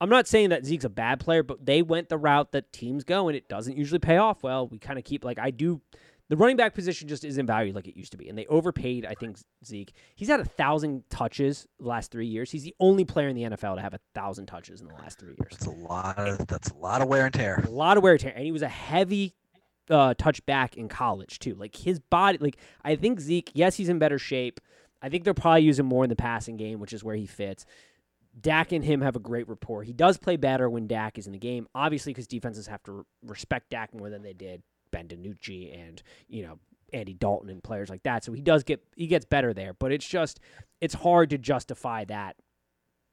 I'm not saying that Zeke's a bad player, but they went the route that teams go and it doesn't usually pay off well. We kind of keep like I do the running back position just isn't valued like it used to be. And they overpaid, I think, Zeke. He's had a thousand touches the last three years. He's the only player in the NFL to have a thousand touches in the last three years. That's a lot of that's a lot of wear and tear. A lot of wear and tear, and he was a heavy uh, touch back in college too. Like his body, like I think Zeke, yes, he's in better shape. I think they'll probably use him more in the passing game, which is where he fits. Dak and him have a great rapport. He does play better when Dak is in the game, obviously, because defenses have to respect Dak more than they did Ben DiNucci and you know Andy Dalton and players like that. So he does get he gets better there, but it's just it's hard to justify that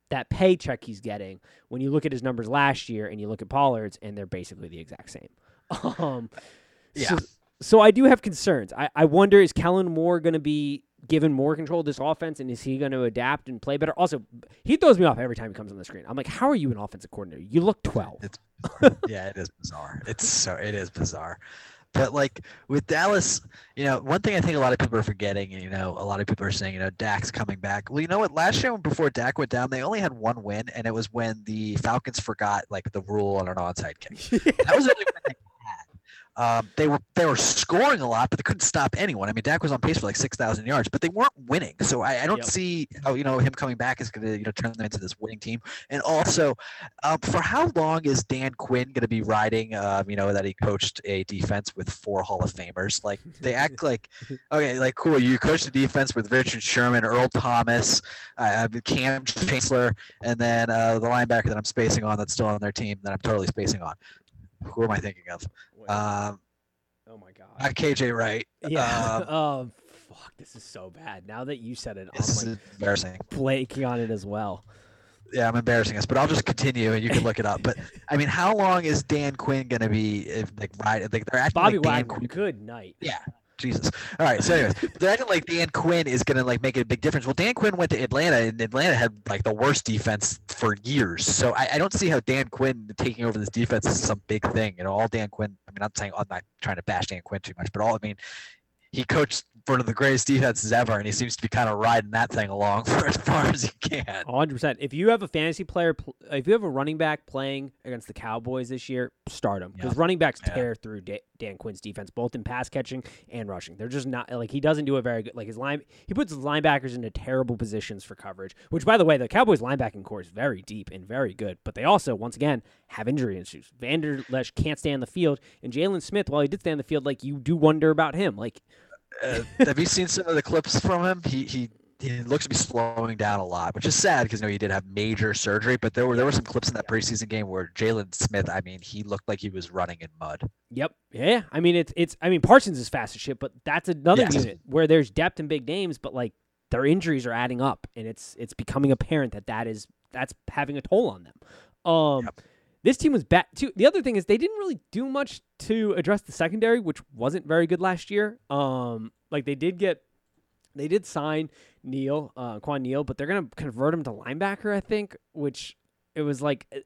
that paycheck he's getting when you look at his numbers last year and you look at Pollard's and they're basically the exact same. Um, Yeah. So, so I do have concerns. I, I wonder is Kellen Moore going to be given more control of this offense and is he going to adapt and play better? Also, he throws me off every time he comes on the screen. I'm like, how are you an offensive coordinator? You look 12. It's yeah, it is bizarre. It's so it is bizarre. But like with Dallas, you know, one thing I think a lot of people are forgetting, and you know, a lot of people are saying, you know, Dak's coming back. Well, you know what? Last year before Dak went down, they only had one win, and it was when the Falcons forgot like the rule on an onside kick. That was the only win. Um, they were they were scoring a lot, but they couldn't stop anyone. I mean, Dak was on pace for like six thousand yards, but they weren't winning. So I, I don't Yep. see how you know him coming back is going to you know turn them into this winning team. And also, um, for how long is Dan Quinn going to be riding? Um, you know that he coached a defense with four Hall of Famers. Like they act like okay, like cool. You coached a defense with Richard Sherman, Earl Thomas, uh, Kam Chancellor, and then uh, the linebacker that I'm spacing on that's still on their team that I'm totally spacing on. Who am I thinking of? Um, oh my god. not KJ Wright. yeah. um, oh fuck, this is so bad. Now that you said it, This I'm like is embarrassing. blanking on it as well. Yeah, I'm embarrassing us, but I'll just continue and you can look it up. But I mean, how long is Dan Quinn going to be if, like right? Like they're acting Bobby like Wagner, Quinn. good night. Yeah, Jesus. All right. So, anyways, they're acting like Dan Quinn is going to like make a big difference. Well, Dan Quinn went to Atlanta, and Atlanta had like the worst defense for years. So I, I don't see how Dan Quinn taking over this defense is some big thing. You know, all Dan Quinn. I mean, I'm saying I'm not trying to bash Dan Quinn too much, but all I mean, he coached one of the greatest defenses ever, and he seems to be kind of riding that thing along for as far as he can. hundred percent. If you have a fantasy player, if you have a running back playing against the Cowboys this year, start him because Yeah. running backs Yeah. tear through Dan Quinn's defense, both in pass catching and rushing. They're just not like he doesn't do it very good. Like his line, he puts his linebackers into terrible positions for coverage. Which, by the way, the Cowboys linebacking corps is very deep and very good, but they also, once again, have injury issues. Vander Esch can't stay on the field, and Jaylon Smith, while he did stay on the field, like you do wonder about him. Like uh, have you seen some of the clips from him? He he he looks to be slowing down a lot, which is sad because you know he did have major surgery. But there were there were some clips in that preseason game where Jaylon Smith, I mean, he looked like he was running in mud. Yep. Yeah. I mean, it's it's. I mean, Parsons is fast as shit, but that's another Yes. unit where there's depth and big names, but like their injuries are adding up, and it's it's becoming apparent that that is that's having a toll on them. Um, Yep. This team was bad too. The other thing is they didn't really do much to address the secondary, which wasn't very good last year. Um, like they did get, they did sign Neal, uh, Keanu Neal, but they're gonna convert him to linebacker, I think. Which it was like uh,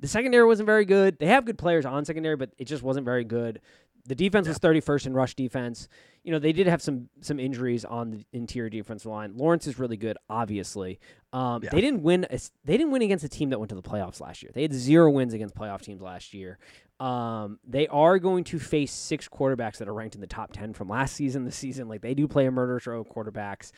the secondary wasn't very good. They have good players on secondary, but it just wasn't very good. The defense was 31st in rush defense. You know, they did have some some injuries on the interior defensive line. Lawrence is really good, obviously. Um, Yeah. They didn't win. a They didn't win against a team that went to the playoffs last year. They had zero wins against playoff teams last year. Um, they are going to face six quarterbacks that are ranked in the top ten from last season. This season, like they do play a murderous row of quarterbacks.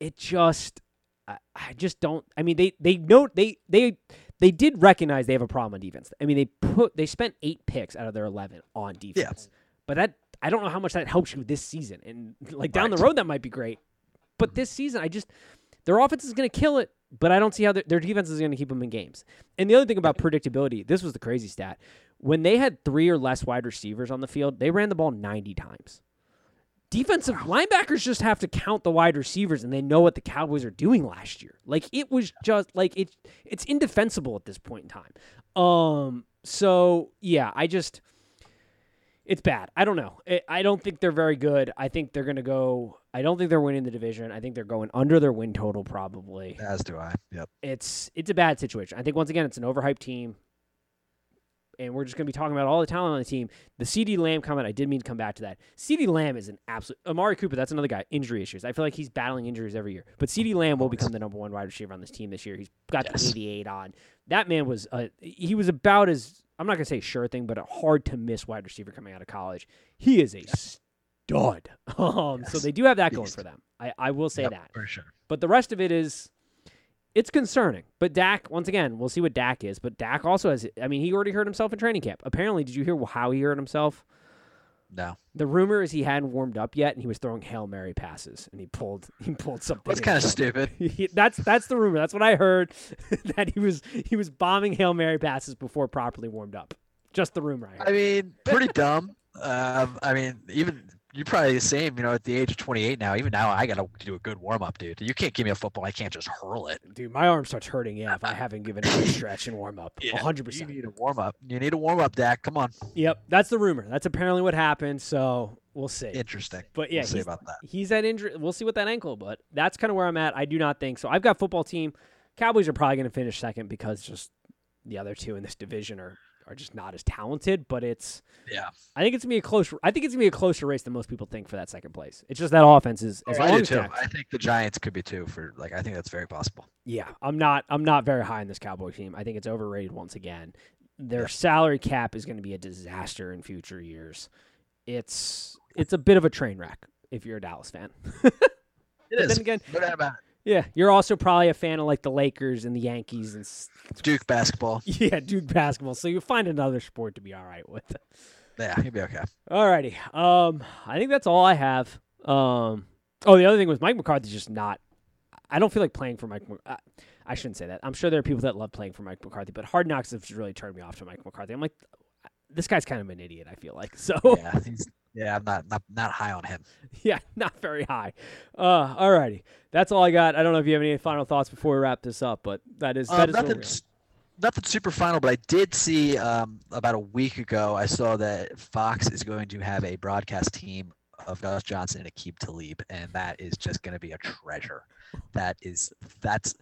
It just, I, I just don't. I mean, they they know they they they did recognize they have a problem on defense. I mean, they put they spent eight picks out of their eleven on defense, but that I don't know how much that helps you this season. And like down the road, that might be great, but this season, I just their offense is going to kill it. But I don't see how their, their defense is going to keep them in games. And the other thing about predictability, this was the crazy stat. When they had three or less wide receivers on the field, they ran the ball 90 times. Defensive linebackers just have to count the wide receivers and they know what the Cowboys are doing last year. Like it was just like it it's indefensible at this point in time. Um so yeah, I just it's bad. I don't know. I I don't think they're very good. I think they're going to go I don't think they're winning the division. I think they're going under their win total probably. As do I. Yep. It's it's a bad situation. I think once again it's an overhyped team. And we're just going to be talking about all the talent on the team. The CeeDee Lamb comment, I did mean to come back to that. CeeDee Lamb is an absolute Amari Cooper. That's another guy. Injury issues. I feel like he's battling injuries every year. But CeeDee Lamb will become the number one wide receiver on this team this year. He's got Yes. the 88 on. That man was uh, he was about as I'm not going to say sure thing, but a hard to miss wide receiver coming out of college. He is a stud. Um, so they do have that going for them. I, I will say Yep, that. for sure. But the rest of it is, it's concerning. But Dak, once again, we'll see what Dak is. But Dak also has, I mean, he already hurt himself in training camp. Apparently, did you hear how he hurt himself? No. The rumor is he hadn't warmed up yet, and he was throwing hail mary passes, and he pulled he pulled something. That's kind of stupid. He- that's that's the rumor. That's what I heard. that he was he was bombing hail mary passes before properly warmed up. Just the rumor I heard. I mean, pretty dumb. Um, I mean, even you're probably the same. You know, at the age of 28 now. Even now, I gotta do a good warm up, dude. You can't give me a football. I can't just hurl it. Dude, my arm starts hurting. Yeah, if I haven't given it a stretch and warm up, Yeah, hundred You need a warm up. You need a warm up, Dak. Come on. Yep, that's the rumor. That's apparently what happened. So we'll see. Interesting. But yeah, we'll see he's, about that. he's at injury. We'll see what that ankle. But that's kind of where I'm at. I do not think so. I've got football team. Cowboys are probably going to finish second because just the other two in this division are are just not as talented. But it's Yeah. I think it's gonna be a close. I think it's gonna be a closer race than most people think for that second place. It's just that offense is as Oh, I long as too. I think the Giants could be too. For like, I think that's very possible. Yeah, I'm not. I'm not very high in this Cowboy team. I think it's overrated once again. Their Yeah. salary cap is going to be a disaster in future years. It's it's a bit of a train wreck if you're a Dallas fan. It is. then again, No doubt about yeah, you're also probably a fan of like the Lakers and the Yankees and. Duke basketball. yeah, Duke basketball. So you find another sport to be all right with. Yeah, he'd be okay. Alrighty. Um, I think that's all I have. Um, oh, the other thing was Mike McCarthy's just not. I don't feel like playing for Mike. I, I shouldn't say that. I'm sure there are people that love playing for Mike McCarthy, but Hard Knocks have really turned me off to Mike McCarthy. I'm like, this guy's kind of an idiot. I feel like so. Yeah, he's, yeah. I'm not, not not high on him. yeah, not very high. Uh, alrighty. That's all I got. I don't know if you have any final thoughts before we wrap this up, but that is that Um, is nothing, we're at. s- nothing super final, but I did see um, about a week ago. I saw that Fox is going to have a broadcast team of Gus Johnson and Aqib Talib, and that is just going to be a treasure. That is that's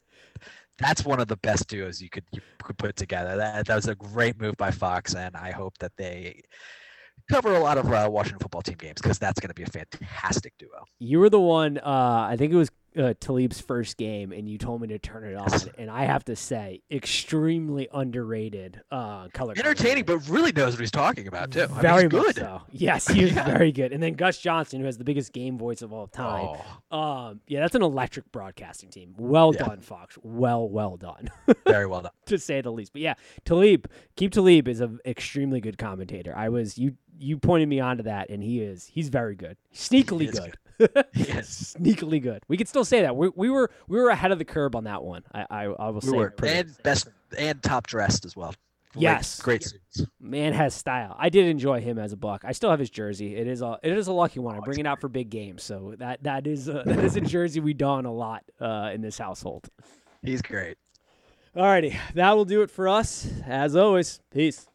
that's one of the best duos you could you could put together. That that was a great move by Fox, and I hope that they cover a lot of uh, Washington football team games because that's going to be a fantastic duo. You were the one. Uh, I think it was uh, Talib's first game, and you told me to turn it off. And I have to say, extremely underrated uh, color. Entertaining, commentator. but really knows what he's talking about too. I mean, very he's much good. so. Yes, he is Yeah. very good. And then Gus Johnson, who has the biggest game voice of all time. Oh. Um, yeah, that's an electric broadcasting team. Well Yeah. done, Fox. Well, well done, Very well done. to say the least. But yeah, Talib, keep Talib is an extremely good commentator. I was you you pointed me onto that, and he is he's very good, sneakily is good. Yes. sneakily good. We could still say that we, we were we were ahead of the curb on that one. I I, I will We say were and best and top dressed as well. Great- Yes. great suits. man has style. I did enjoy him as a buck. I still have his jersey. It is a it is a lucky one. I Oh, bring it out for big games, so that that is a, that is a jersey we don a lot uh, in this household. He's great. Alrighty, that will do it for us. As always, peace.